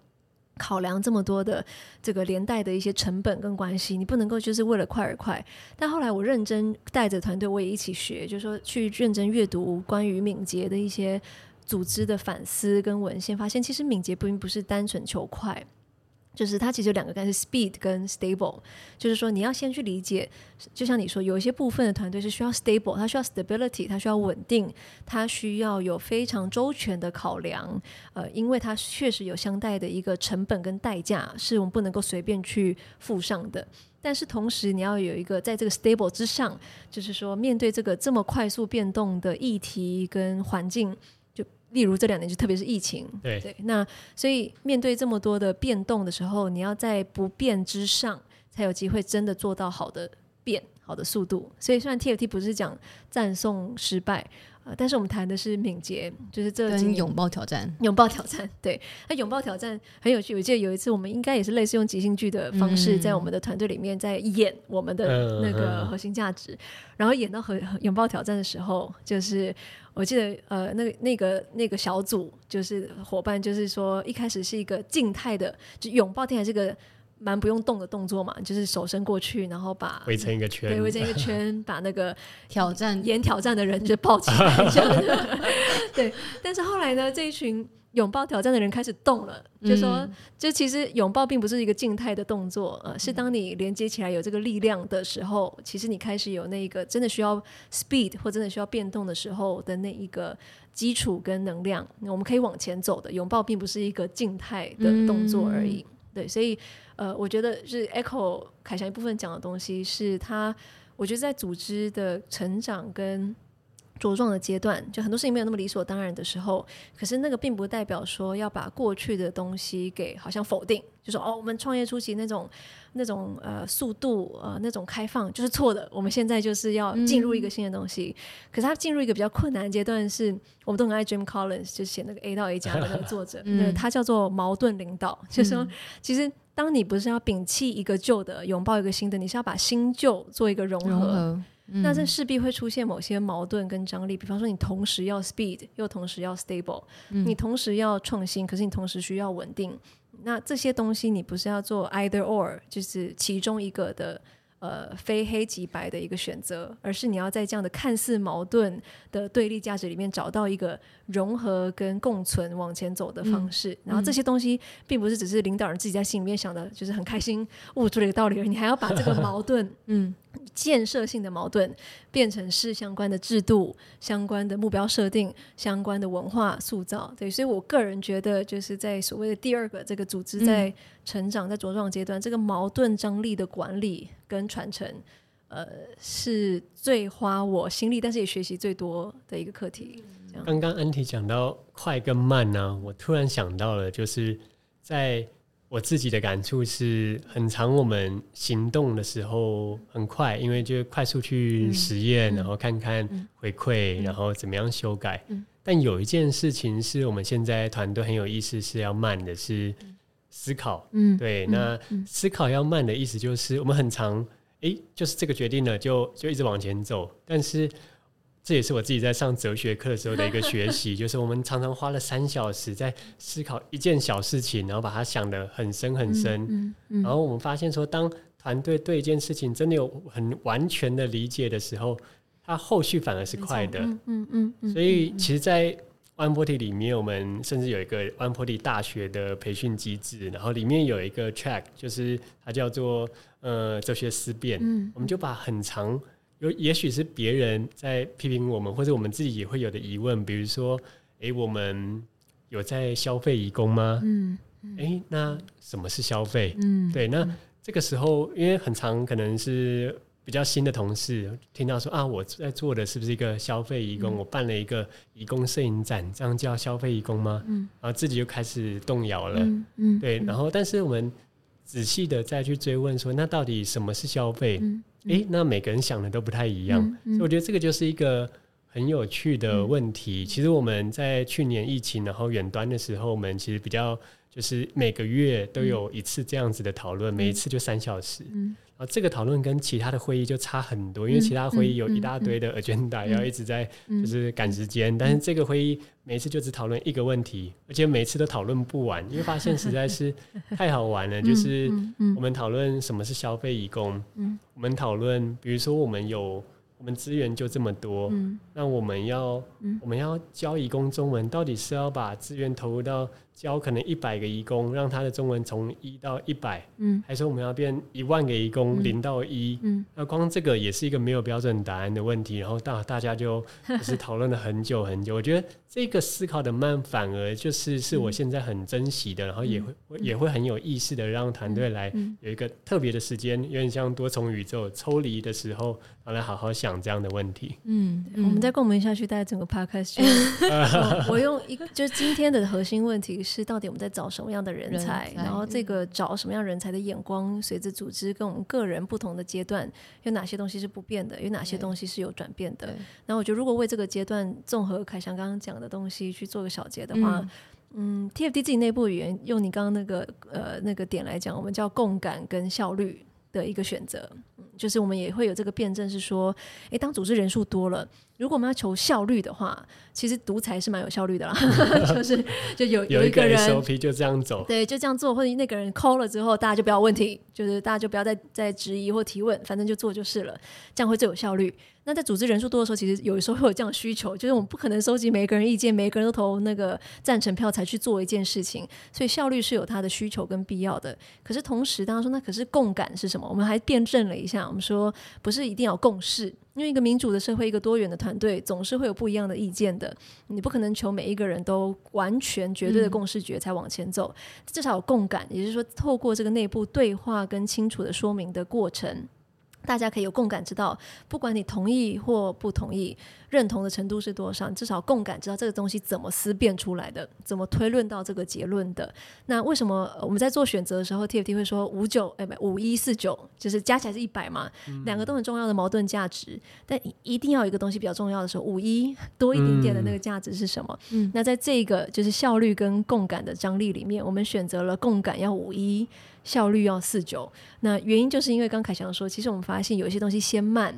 考量这么多的这个连带的一些成本跟关系，你不能够就是为了快而快。但后来我认真带着团队，我也一起学，就是说去认真阅读关于敏捷的一些。组织的反思跟文献发现，其实敏捷并不是单纯求快，就是它其实有两个概念：speed 跟 stable。就是说，你要先去理解，就像你说，有一些部分的团队是需要 stable，它需要 stability，它需要稳定，它需要有非常周全的考量。呃，因为它确实有相带的一个成本跟代价，是我们不能够随便去付上的。但是同时，你要有一个在这个 stable 之上，就是说，面对这个这么快速变动的议题跟环境。例如这两年，就特别是疫情，对对，那所以面对这么多的变动的时候，你要在不变之上，才有机会真的做到好的变、好的速度。所以虽然 TFT 不是讲赞颂失败，呃，但是我们谈的是敏捷，就是这跟拥抱挑战，拥抱挑战。对，那拥抱挑战很有趣。我记得有一次，我们应该也是类似用即兴剧的方式，在我们的团队里面在演我们的那个核心价值，然后演到和拥抱挑战的时候，就是。我记得，呃，那个、那个、那个小组就是伙伴，就是说一开始是一个静态的，就拥抱，听起来是个蛮不用动的动作嘛，就是手伸过去，然后把围成一个圈，对，围成一个圈，把那个 挑战演挑战的人就抱起来这样。对，但是后来呢，这一群。拥抱挑战的人开始动了，就说，就其实拥抱并不是一个静态的动作，呃，是当你连接起来有这个力量的时候，其实你开始有那一个真的需要 speed 或真的需要变动的时候的那一个基础跟能量，我们可以往前走的。拥抱并不是一个静态的动作而已，对，所以呃，我觉得是 Echo 凯翔一部分讲的东西，是他，我觉得在组织的成长跟。茁壮的阶段，就很多事情没有那么理所当然的时候，可是那个并不代表说要把过去的东西给好像否定，就说哦，我们创业初期那种那种呃速度呃那种开放就是错的，我们现在就是要进入一个新的东西。嗯、可是他进入一个比较困难的阶段是，是我们都很爱 Jim Collins，就写那个 A 到 A 加的那个作者，他叫做矛盾领导，就是说其实当你不是要摒弃一个旧的，拥抱一个新的，你是要把新旧做一个融合。融合嗯、那这势必会出现某些矛盾跟张力，比方说你同时要 speed，又同时要 stable，、嗯、你同时要创新，可是你同时需要稳定。那这些东西你不是要做 either or，就是其中一个的。呃，非黑即白的一个选择，而是你要在这样的看似矛盾的对立价值里面找到一个融合跟共存往前走的方式。嗯、然后这些东西并不是只是领导人自己在心里面想的，就是很开心悟出了一个道理而已，你还要把这个矛盾，嗯，建设性的矛盾变成是相关的制度、相关的目标设定、相关的文化塑造。对，所以我个人觉得，就是在所谓的第二个这个组织在成长、在茁壮阶段，这个矛盾张力的管理。跟传承，呃，是最花我心力，但是也学习最多的一个课题。刚刚安提讲到快跟慢呢、啊，我突然想到了，就是在我自己的感触是很常，我们行动的时候很快，因为就快速去实验，嗯、然后看看回馈，嗯、然后怎么样修改。嗯、但有一件事情是我们现在团队很有意思，是要慢的，是思考。嗯，对。那思考要慢的意思就是，我们很常，哎、欸，就是这个决定了，就就一直往前走，但是。这也是我自己在上哲学课的时候的一个学习，就是我们常常花了三小时在思考一件小事情，然后把它想得很深很深。嗯嗯嗯、然后我们发现说，当团队对一件事情真的有很完全的理解的时候，它后续反而是快的。嗯嗯所以，其实，在 One Forty 里面，我们甚至有一个 One Forty 大学的培训机制，然后里面有一个 track，就是它叫做呃哲学思辨。嗯、我们就把很长。有，也许是别人在批评我们，或者我们自己也会有的疑问，比如说，哎、欸，我们有在消费义工吗？嗯，哎、嗯欸，那什么是消费？嗯，对，那这个时候，因为很长可能是比较新的同事听到说啊，我在做的是不是一个消费义工？嗯、我办了一个义工摄影展，这样叫消费义工吗？嗯，然后自己就开始动摇了。嗯，嗯对，然后但是我们仔细的再去追问说，那到底什么是消费？嗯诶、欸，那每个人想的都不太一样，所以我觉得这个就是一个很有趣的问题。嗯、其实我们在去年疫情然后远端的时候，我们其实比较就是每个月都有一次这样子的讨论，嗯、每一次就三小时。后这个讨论跟其他的会议就差很多，因为其他会议有一大堆的 agenda 要一直在就是赶时间，但是这个会议每次就只讨论一个问题，而且每次都讨论不完，因为发现实在是太好玩了。就是我们讨论什么是消费移工，我们讨论比如说我们有我们资源就这么多，那我们要我们要教义工中文，到底是要把资源投入到教可能一百个义工，让他的中文从一到一百，嗯，还是我们要变一万个义工，零到一，嗯，那光这个也是一个没有标准答案的问题，然后大大家就 就是讨论了很久很久。我觉得这个思考的慢，反而就是是我现在很珍惜的，然后也会也会很有意识的让团队来有一个特别的时间，有点像多重宇宙抽离的时候，然后来好好想这样的问题。嗯，我们再共鸣下去，大概整个 podcast 我用一个就是今天的核心问题。是到底我们在找什么样的人才？人才然后这个找什么样人才的眼光，随着组织跟我们个人不同的阶段，有哪些东西是不变的？有哪些东西是有转变的？那我觉得，如果为这个阶段综合凯翔刚刚讲的东西去做个小结的话，嗯，嗯，TFT 自己内部语言用你刚刚那个呃那个点来讲，我们叫共感跟效率的一个选择，就是我们也会有这个辩证，是说，诶，当组织人数多了。如果我们要求效率的话，其实独裁是蛮有效率的啦，就是就有有一个人 SOP 就这样走，对，就这样做，或者那个人 call 了之后，大家就不要问题，就是大家就不要再再质疑或提问，反正就做就是了，这样会最有效率。那在组织人数多的时候，其实有的时候会有这样的需求，就是我们不可能收集每一个人意见，每个人都投那个赞成票才去做一件事情，所以效率是有它的需求跟必要的。可是同时，大家说那可是共感是什么？我们还辩证了一下，我们说不是一定要共识。因为一个民主的社会，一个多元的团队，总是会有不一样的意见的。你不可能求每一个人都完全绝对的共识觉才往前走，嗯、至少有共感，也就是说，透过这个内部对话跟清楚的说明的过程。大家可以有共感，知道不管你同意或不同意，认同的程度是多少，至少共感知道这个东西怎么思辨出来的，怎么推论到这个结论的。那为什么我们在做选择的时候，TFT 会说五九哎不五一四九，就是加起来是一百嘛？嗯、两个都很重要的矛盾价值，但一定要有一个东西比较重要的时候，五一多一点点的那个价值是什么？嗯、那在这个就是效率跟共感的张力里面，我们选择了共感要五一。效率要四九，那原因就是因为刚凯翔说，其实我们发现有一些东西先慢，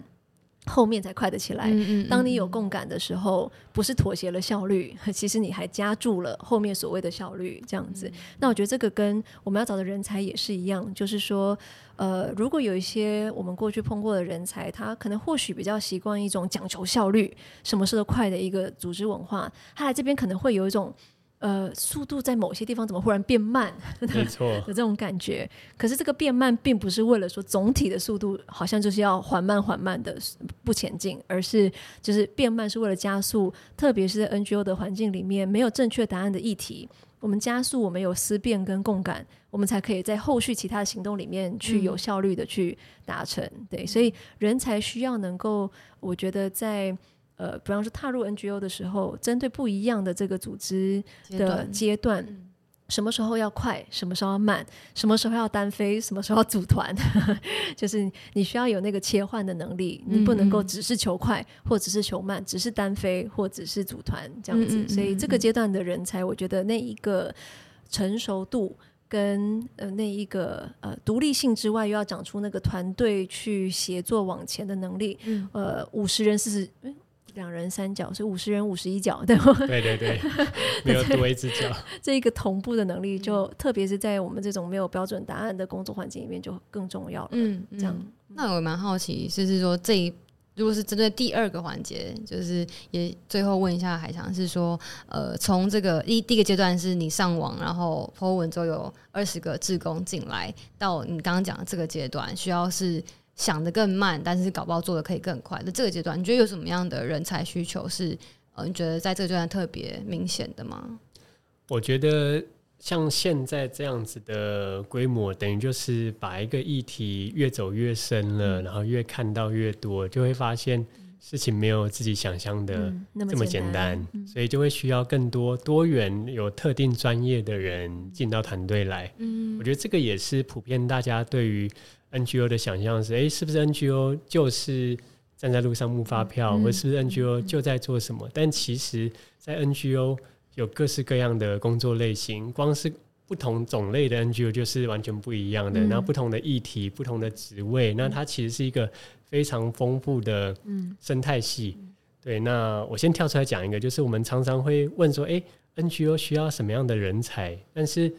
后面才快得起来。嗯嗯嗯，当你有共感的时候，不是妥协了效率，其实你还加注了后面所谓的效率，这样子。嗯、那我觉得这个跟我们要找的人才也是一样，就是说，呃，如果有一些我们过去碰过的人才，他可能或许比较习惯一种讲求效率、什么事都快的一个组织文化，他来这边可能会有一种。呃，速度在某些地方怎么忽然变慢？没错，有 这种感觉。可是这个变慢并不是为了说总体的速度好像就是要缓慢缓慢的不前进，而是就是变慢是为了加速，特别是在 NGO 的环境里面没有正确答案的议题，我们加速，我们有思辨跟共感，我们才可以在后续其他的行动里面去有效率的去达成。嗯、对，所以人才需要能够，我觉得在。呃，比方说踏入 NGO 的时候，针对不一样的这个组织的阶段，阶段什么时候要快，什么时候要慢，什么时候要单飞，什么时候要组团，就是你需要有那个切换的能力，你不能够只是求快，或只是求慢，只是单飞或只是组团这样子。所以这个阶段的人才，我觉得那一个成熟度跟呃那一个呃独立性之外，又要长出那个团队去协作往前的能力。呃，五十人四十。两人三脚，是五十人五十一角，对吗？对 对对，没有多一只脚。这一个同步的能力就，就特别是在我们这种没有标准答案的工作环境里面，就更重要了。嗯，这样。那我蛮好奇，就是说这一如果是针对第二个环节，就是也最后问一下海强，是说，呃，从这个一第一个阶段是你上网，然后 po 文之后有二十个志工进来，到你刚刚讲的这个阶段，需要是。想得更慢，但是搞不好做的可以更快的这个阶段，你觉得有什么样的人才需求是呃，你觉得在这个阶段特别明显的吗？我觉得像现在这样子的规模，等于就是把一个议题越走越深了，嗯、然后越看到越多，就会发现事情没有自己想象的这么简单，嗯、所以就会需要更多多元、有特定专业的人进到团队来。嗯，我觉得这个也是普遍大家对于。NGO 的想象是：哎、欸，是不是 NGO 就是站在路上募发票，嗯、或是不是 NGO 就在做什么？嗯、但其实，在 NGO 有各式各样的工作类型，光是不同种类的 NGO 就是完全不一样的。然后、嗯、不同的议题、不同的职位，那它其实是一个非常丰富的生态系。嗯、对，那我先跳出来讲一个，就是我们常常会问说：哎、欸，NGO 需要什么样的人才？但是，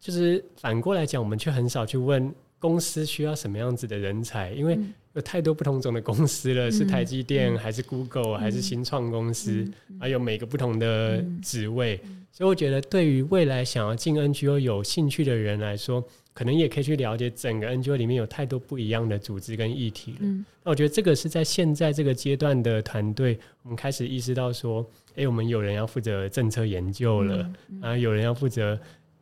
就是反过来讲，我们却很少去问。公司需要什么样子的人才？因为有太多不同种的公司了，嗯、是台积电还是 Google、嗯、还是新创公司，还有每个不同的职位。所以我觉得，对于未来想要进 NGO 有兴趣的人来说，可能也可以去了解整个 NGO 里面有太多不一样的组织跟议题了。嗯、那我觉得这个是在现在这个阶段的团队，我们开始意识到说，哎、欸，我们有人要负责政策研究了，嗯。嗯、然后有人要负责。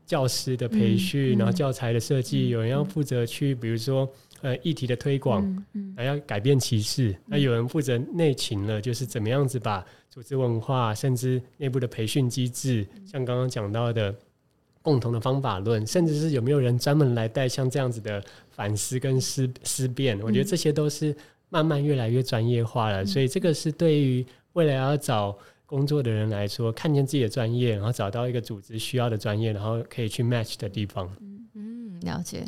教师的培训，然后教材的设计，嗯、有人要负责去，比如说呃议题的推广，还要改变歧视。嗯、那有人负责内勤了，就是怎么样子把组织文化，甚至内部的培训机制，嗯、像刚刚讲到的共同的方法论，甚至是有没有人专门来带像这样子的反思跟思思辨。我觉得这些都是慢慢越来越专业化了。嗯、所以这个是对于未来要找。工作的人来说，看见自己的专业，然后找到一个组织需要的专业，然后可以去 match 的地方。嗯，了解。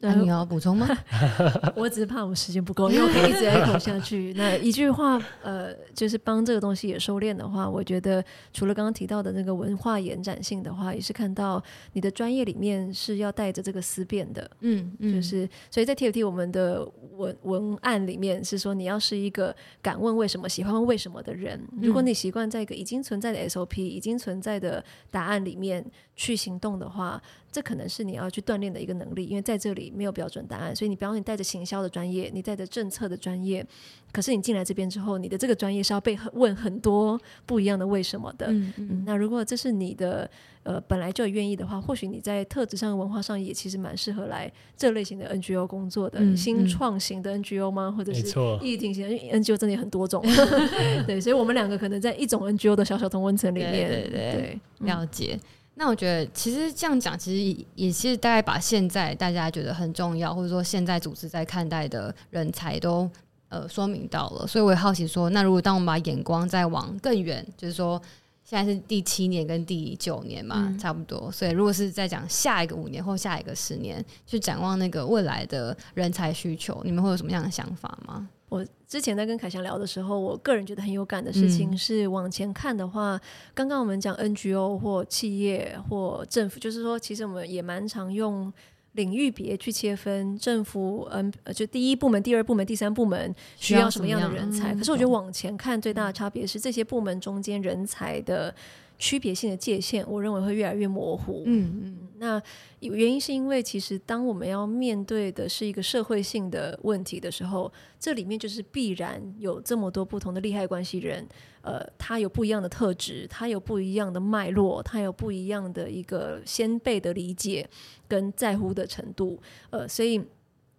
那你要补充吗？我只是怕我时间不够，因为我可以一直在口下去。那一句话，呃，就是帮这个东西也收敛的话，我觉得除了刚刚提到的那个文化延展性的话，也是看到你的专业里面是要带着这个思辨的。嗯嗯，就是所以在 TFT 我们的文文案里面是说，你要是一个敢问为什么、喜欢问为什么的人。如果你习惯在一个已经存在的 SOP、已经存在的答案里面去行动的话，这可能是你要去锻炼的一个能力，因为在这里没有标准答案，所以你比方说你带着行销的专业，你带着政策的专业，可是你进来这边之后，你的这个专业是要被问很多不一样的为什么的。嗯嗯，那如果这是你的呃本来就愿意的话，或许你在特质上、文化上也其实蛮适合来这类型的 NGO 工作的，嗯、新创型的 NGO 吗？或者是议题型的 NGO 真的有很多种。对，所以我们两个可能在一种 NGO 的小小同温层里面，对对，对，对，了解。那我觉得，其实这样讲，其实也是大概把现在大家觉得很重要，或者说现在组织在看待的人才都呃说明到了。所以我也好奇说，那如果当我们把眼光再往更远，就是说现在是第七年跟第九年嘛，嗯、差不多。所以如果是在讲下一个五年或下一个十年，去展望那个未来的人才需求，你们会有什么样的想法吗？我之前在跟凯翔聊的时候，我个人觉得很有感的事情是，往前看的话，刚刚、嗯、我们讲 NGO 或企业或政府，就是说，其实我们也蛮常用领域别去切分政府，嗯，就第一部门、第二部门、第三部门需要什么样的人才。可是我觉得往前看最大的差别是，这些部门中间人才的。区别性的界限，我认为会越来越模糊。嗯嗯，那原因是因为其实当我们要面对的是一个社会性的问题的时候，这里面就是必然有这么多不同的利害关系人，呃，他有不一样的特质，他有不一样的脉络，他有不一样的一个先辈的理解跟在乎的程度，呃，所以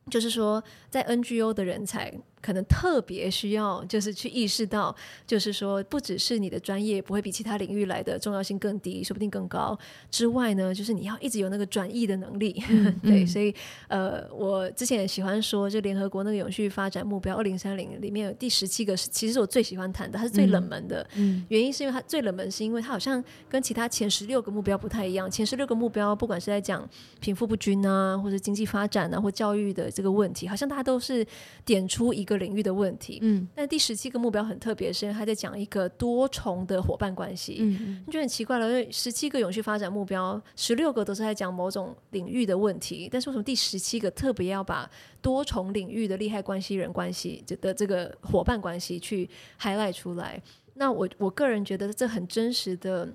就是说，在 NGO 的人才。可能特别需要，就是去意识到，就是说，不只是你的专业不会比其他领域来的重要性更低，说不定更高之外呢，就是你要一直有那个转译的能力。嗯、对，所以呃，我之前也喜欢说，就联合国那个永续发展目标二零三零里面有第十七个是，其实是我最喜欢谈的，它是最冷门的。嗯，原因是因为它最冷门，是因为它好像跟其他前十六个目标不太一样。前十六个目标，不管是在讲贫富不均啊，或者经济发展啊，或教育的这个问题，好像大家都是点出一个。领域的问题，嗯，但第十七个目标很特别，是因为他在讲一个多重的伙伴关系，嗯，你觉得很奇怪了，因为十七个永续发展目标，十六个都是在讲某种领域的问题，但是为什么第十七个特别要把多重领域的利害关系人关系的这个伙伴关系去 highlight 出来？那我我个人觉得这很真实的。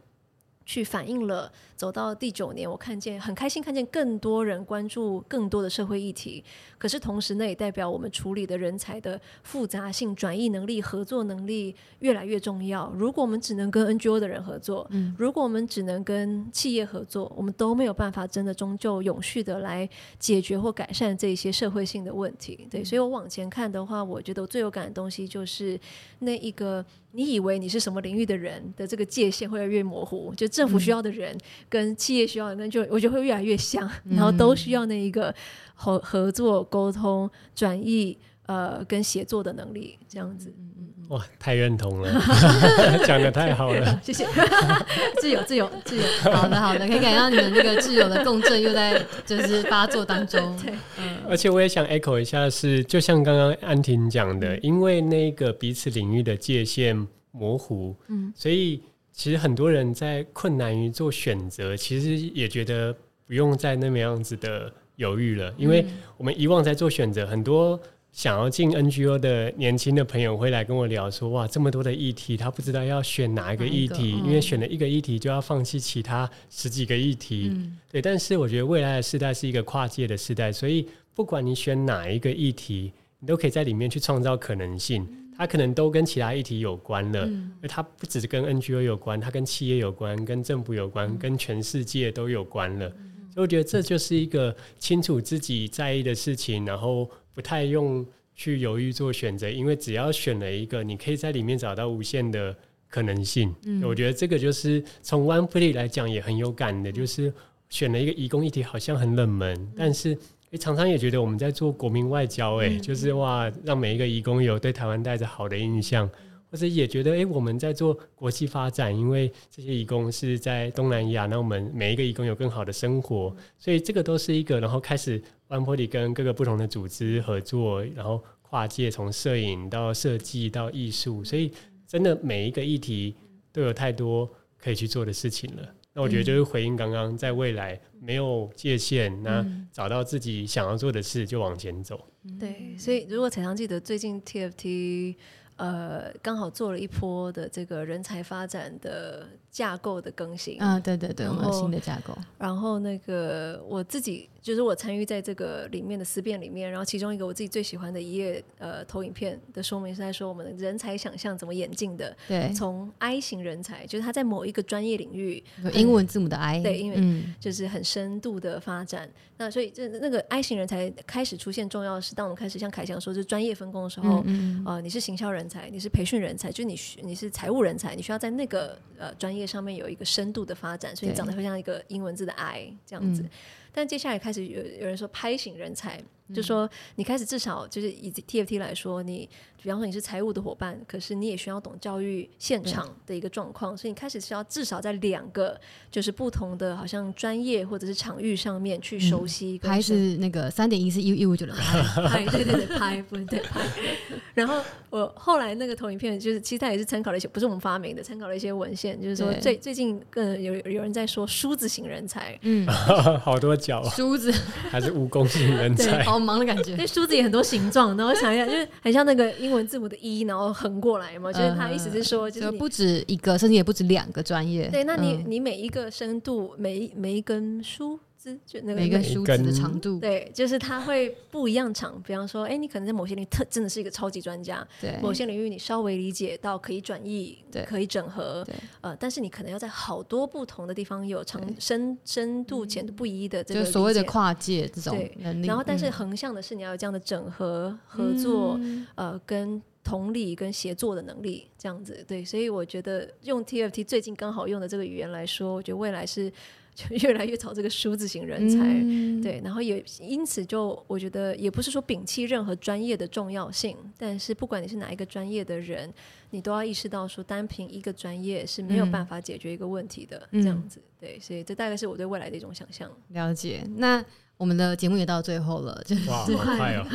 去反映了走到第九年，我看见很开心，看见更多人关注更多的社会议题。可是同时，那也代表我们处理的人才的复杂性、转移能力、合作能力越来越重要。如果我们只能跟 NGO 的人合作，嗯，如果我们只能跟企业合作，我们都没有办法真的终究永续的来解决或改善这些社会性的问题。对，所以我往前看的话，我觉得我最有感的东西就是那一个。你以为你是什么领域的人的这个界限会越来越模糊，就政府需要的人跟企业需要的人，就我觉得会越来越像，然后都需要那一个合合作、沟通、转译呃跟协作的能力，这样子。哇，太认同了，讲的太好了，谢谢。自由，自由，自由。好的，好的，可以感觉到你们这个自由的共振又在就是发作当中。对，嗯。而且我也想 echo 一下是，是就像刚刚安婷讲的，因为那个彼此领域的界限模糊，嗯，所以其实很多人在困难于做选择，其实也觉得不用再那么样子的犹豫了，因为我们以往在做选择，很多。想要进 NGO 的年轻的朋友会来跟我聊说：“哇，这么多的议题，他不知道要选哪一个议题，因为选了一个议题就要放弃其他十几个议题。嗯”对，但是我觉得未来的时代是一个跨界的时代，所以不管你选哪一个议题，你都可以在里面去创造可能性。它可能都跟其他议题有关了，而它不只是跟 NGO 有关，它跟企业有关，跟政府有关，跟全世界都有关了。所以我觉得这就是一个清楚自己在意的事情，然后。不太用去犹豫做选择，因为只要选了一个，你可以在里面找到无限的可能性。嗯，我觉得这个就是从 One Plea 来讲也很有感的，就是选了一个移工议题，好像很冷门，嗯、但是诶，常常也觉得我们在做国民外交，诶，嗯、就是哇，让每一个义工有对台湾带着好的印象。或者也觉得，哎、欸，我们在做国际发展，因为这些义工是在东南亚，那我们每一个义工有更好的生活，所以这个都是一个，然后开始万坡里跟各个不同的组织合作，然后跨界从摄影到设计到艺术，所以真的每一个议题都有太多可以去做的事情了。那我觉得就是回应刚刚，在未来没有界限，那找到自己想要做的事就往前走。对，所以如果彩常记得最近 TFT。呃，刚好做了一波的这个人才发展的架构的更新。啊，对对对，我们有新的架构。然后那个我自己。就是我参与在这个里面的思辨里面，然后其中一个我自己最喜欢的一页呃投影片的说明是在说我们的人才想象怎么演进的。对，从 I 型人才，就是他在某一个专业领域，英文字母的 I，对，因为就是很深度的发展。嗯、那所以这那个 I 型人才开始出现重要的是，当我们开始像凯翔说，就是专业分工的时候，嗯，嗯，呃，你是行销人才，你是培训人才，就是你你是财务人才，你需要在那个呃专业上面有一个深度的发展，所以你长得会像一个英文字的 I 这样子。嗯。但接下来开始有有人说拍型人才，就说你开始至少就是以 TFT 来说，你比方说你是财务的伙伴，可是你也需要懂教育现场的一个状况，所以你开始需要至少在两个就是不同的好像专业或者是场域上面去熟悉。拍是那个三点一是一一五九的拍，拍对对对拍不对拍。然后我后来那个投影片就是其实它也是参考了一些不是我们发明的，参考了一些文献，就是说最最近更有有人在说梳子型人才，嗯，好多脚梳子。还是蜈蚣型人才。好忙的感觉，那梳子也很多形状，然后想一下，就是很像那个英文字母的一然后横过来嘛，就是他意思是说，就是不止一个，甚至也不止两个专业。对，那你你每一个深度，每一每一根梳。子，就那个每个梳子的长度，对，就是它会不一样长。比方说，哎，你可能在某些领域特真的是一个超级专家，对，某些领域你稍微理解到可以转译，对，可以整合，对，呃，但是你可能要在好多不同的地方有长深深度浅度不一的这个，就所谓的跨界这种能力。然后，但是横向的是你要有这样的整合合作，嗯、呃，跟。同理跟协作的能力，这样子对，所以我觉得用 TFT 最近刚好用的这个语言来说，我觉得未来是就越来越找这个梳子型人才，嗯、对，然后也因此就我觉得也不是说摒弃任何专业的重要性，但是不管你是哪一个专业的人，你都要意识到说单凭一个专业是没有办法解决一个问题的，嗯、这样子对，所以这大概是我对未来的一种想象。了解，那。我们的节目也到最后了，就是哇，好快哦！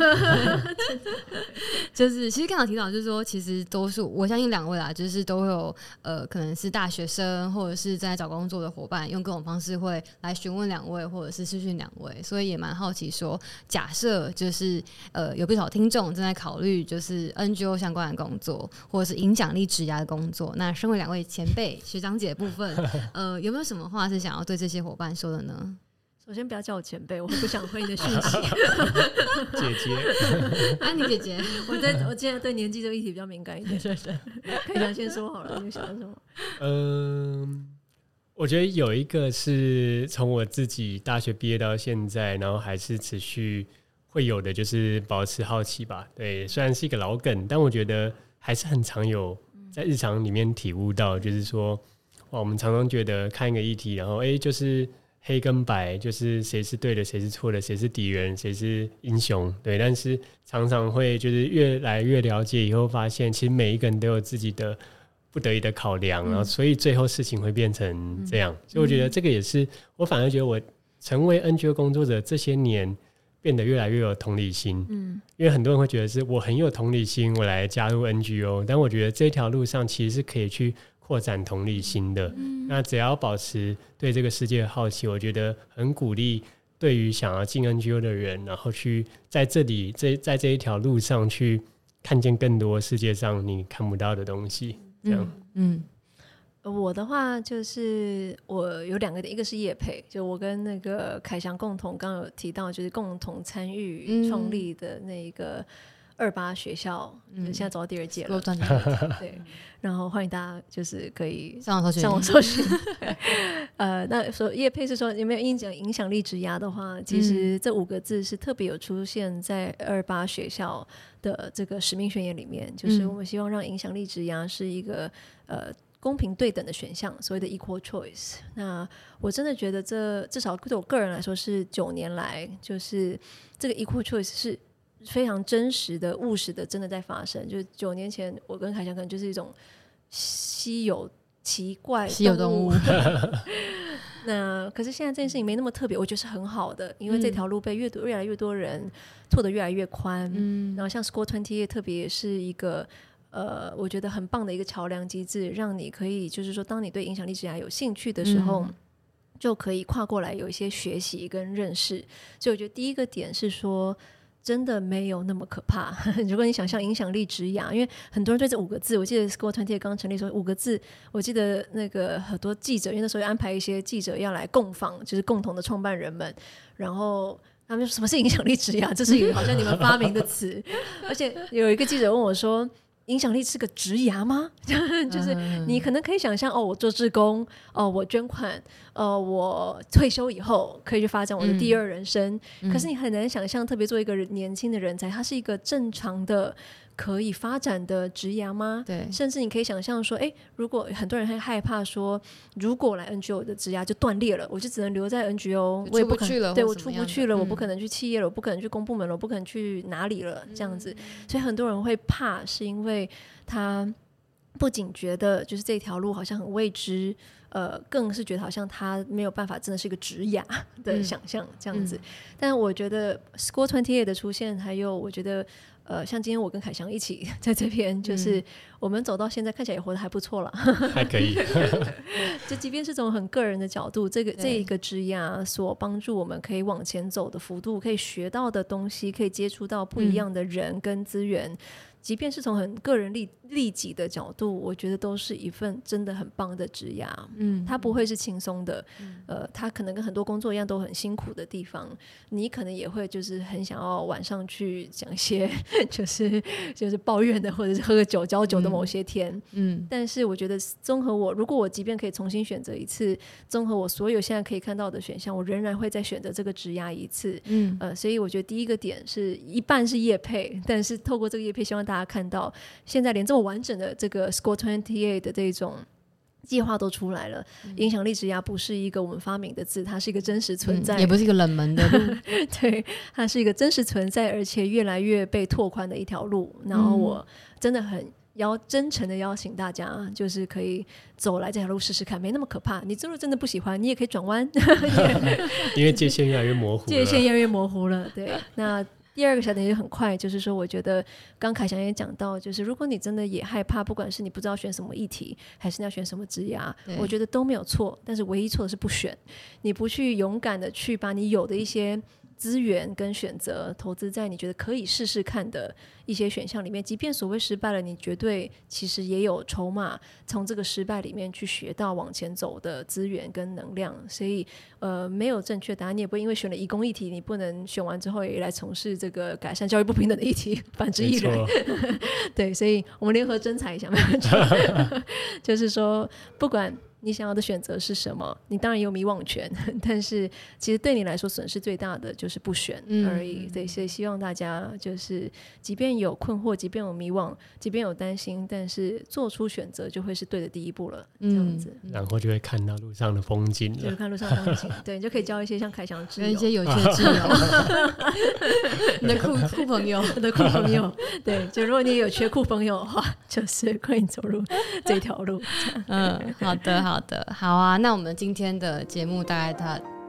就是其实刚好提到，就是说，其实都是我相信两位啊，就是都会有呃，可能是大学生或者是在找工作的伙伴，用各种方式会来询问两位，或者是私讯两位，所以也蛮好奇说，假设就是呃，有不少听众正在考虑就是 NGO 相关的工作，或者是影响力职涯的工作，那身为两位前辈学长姐的部分，呃，有没有什么话是想要对这些伙伴说的呢？首先不要叫我前辈，我不想回你的讯息。姐姐，安妮姐姐，我在我现在对年纪这个议题比较敏感一点。是是，可以先说好了，你想说什么？嗯，我觉得有一个是从我自己大学毕业到现在，然后还是持续会有的，就是保持好奇吧。对，虽然是一个老梗，但我觉得还是很常有在日常里面体悟到，就是说，哇，我们常常觉得看一个议题，然后哎、欸，就是。黑跟白就是谁是对的，谁是错的，谁是敌人，谁是英雄，对。但是常常会就是越来越了解以后，发现其实每一个人都有自己的不得已的考量，嗯、然后所以最后事情会变成这样。嗯、所以我觉得这个也是我反而觉得我成为 NGO 工作者这些年变得越来越有同理心。嗯，因为很多人会觉得是我很有同理心，我来加入 NGO，但我觉得这条路上其实是可以去。扩展同理心的，嗯、那只要保持对这个世界的好奇，我觉得很鼓励。对于想要进 NGO 的人，然后去在这里这在这一条路上去看见更多世界上你看不到的东西，这样。嗯，嗯，我的话就是我有两个点，一个是叶培，就我跟那个凯翔共同刚刚有提到，就是共同参与创立的那个。二八学校，嗯，现在走到第二届了，嗯、对，然后欢迎大家，就是可以上网搜寻，上网搜寻。呃，那说叶佩是说有没有影响影响力职涯的话，其实这五个字是特别有出现在二八学校的这个使命宣言里面，就是我们希望让影响力职涯是一个呃公平对等的选项，所谓的 equal choice。那我真的觉得这至少对我个人来说是九年来，就是这个 equal choice 是。非常真实的、务实的，真的在发生。就是九年前，我跟凯翔可能就是一种稀有、奇怪稀有动物。那可是现在这件事情没那么特别，我觉得是很好的，因为这条路被越多、越来越多人拓得越来越宽。嗯，然后像 Score Twenty 特别也是一个呃，我觉得很棒的一个桥梁机制，让你可以就是说，当你对影响力职涯有兴趣的时候，嗯、就可以跨过来有一些学习跟认识。所以我觉得第一个点是说。真的没有那么可怕。如果你想象影响力职涯，因为很多人对这五个字，我记得 Score 28刚成立的时候，五个字，我记得那个很多记者，因为那时候安排一些记者要来共访，就是共同的创办人们，然后他们说什么是影响力值呀？这是一个好像你们发明的词，而且有一个记者问我说。影响力是个职涯吗？就是你可能可以想象哦，我做志工，哦，我捐款，呃，我退休以后可以去发展我的第二人生。嗯、可是你很难想象，特别做一个年轻的人才，他是一个正常的。可以发展的职涯吗？对，甚至你可以想象说，哎，如果很多人会害怕说，如果来 NGO 的职涯就断裂了，我就只能留在 NGO，我也不去了，对我出不去了，嗯、我不可能去企业了，我不可能去公部门了，我不可能去哪里了，这样子。嗯、所以很多人会怕，是因为他不仅觉得就是这条路好像很未知，呃，更是觉得好像他没有办法，真的是一个职涯 的想象这样子。但我觉得 Score Twenty Eight 的出现，还有我觉得。呃，像今天我跟凯翔一起 在这边，就是我们走到现在，看起来也活得还不错了，还可以。就即便是从很个人的角度，这个这一个枝桠所帮助我们可以往前走的幅度，可以学到的东西，可以接触到不一样的人跟资源，嗯、即便是从很个人利利己的角度，我觉得都是一份真的很棒的职涯。嗯，它不会是轻松的，嗯、呃，它可能跟很多工作一样都很辛苦的地方。你可能也会就是很想要晚上去讲一些 就是就是抱怨的，或者是喝个酒交酒的某些天。嗯，嗯，但是我觉得综合我，如果我即便可以重新选择一次，综合我所有现在可以看到的选项，我仍然会再选择这个职涯一次。嗯，呃，所以我觉得第一个点是一半是业配，但是透过这个业配，希望大。大家看到，现在连这么完整的这个 Score Twenty Eight 的这种计划都出来了。嗯、影响力职涯不是一个我们发明的字，它是一个真实存在，嗯、也不是一个冷门的路。对，它是一个真实存在，而且越来越被拓宽的一条路。然后我真的很邀真诚的邀请大家，就是可以走来这条路试试看，没那么可怕。你真的真的不喜欢，你也可以转弯，因为界限越来越模糊，界限越来越模糊了。对，那。第二个小点也很快，就是说，我觉得刚凯翔也讲到，就是如果你真的也害怕，不管是你不知道选什么议题，还是你要选什么职涯，对我觉得都没有错。但是唯一错的是不选，你不去勇敢的去把你有的一些。资源跟选择投资在你觉得可以试试看的一些选项里面，即便所谓失败了，你绝对其实也有筹码，从这个失败里面去学到往前走的资源跟能量。所以，呃，没有正确答案，你也不会因为选了移工议题，你不能选完之后也来从事这个改善教育不平等的 议题，反之亦然。对，所以我们联合征才一下。就是说，不管。你想要的选择是什么？你当然有迷惘权，但是其实对你来说损失最大的就是不选而已。对，所以希望大家就是，即便有困惑，即便有迷惘，即便有担心，但是做出选择就会是对的第一步了。这样子，然后就会看到路上的风景了，就看路上的风景。对，你就可以交一些像凯翔的挚友，一些有趣的挚友，你的酷酷朋友，你的酷朋友。对，就如果你有缺酷朋友的话，就是欢迎走入这条路。嗯，好的，好。好的，好啊，那我们今天的节目大概到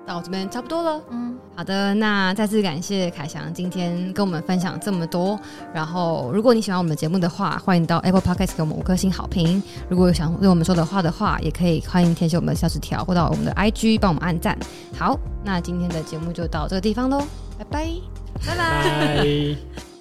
到这边差不多了。嗯，好的，那再次感谢凯翔今天跟我们分享这么多。然后，如果你喜欢我们的节目的话，欢迎到 Apple Podcast 给我们五颗星好评。如果有想对我们说的话的话，也可以欢迎填写我们的小纸条，或到我们的 IG 帮我们按赞。好，那今天的节目就到这个地方喽，拜拜，拜拜。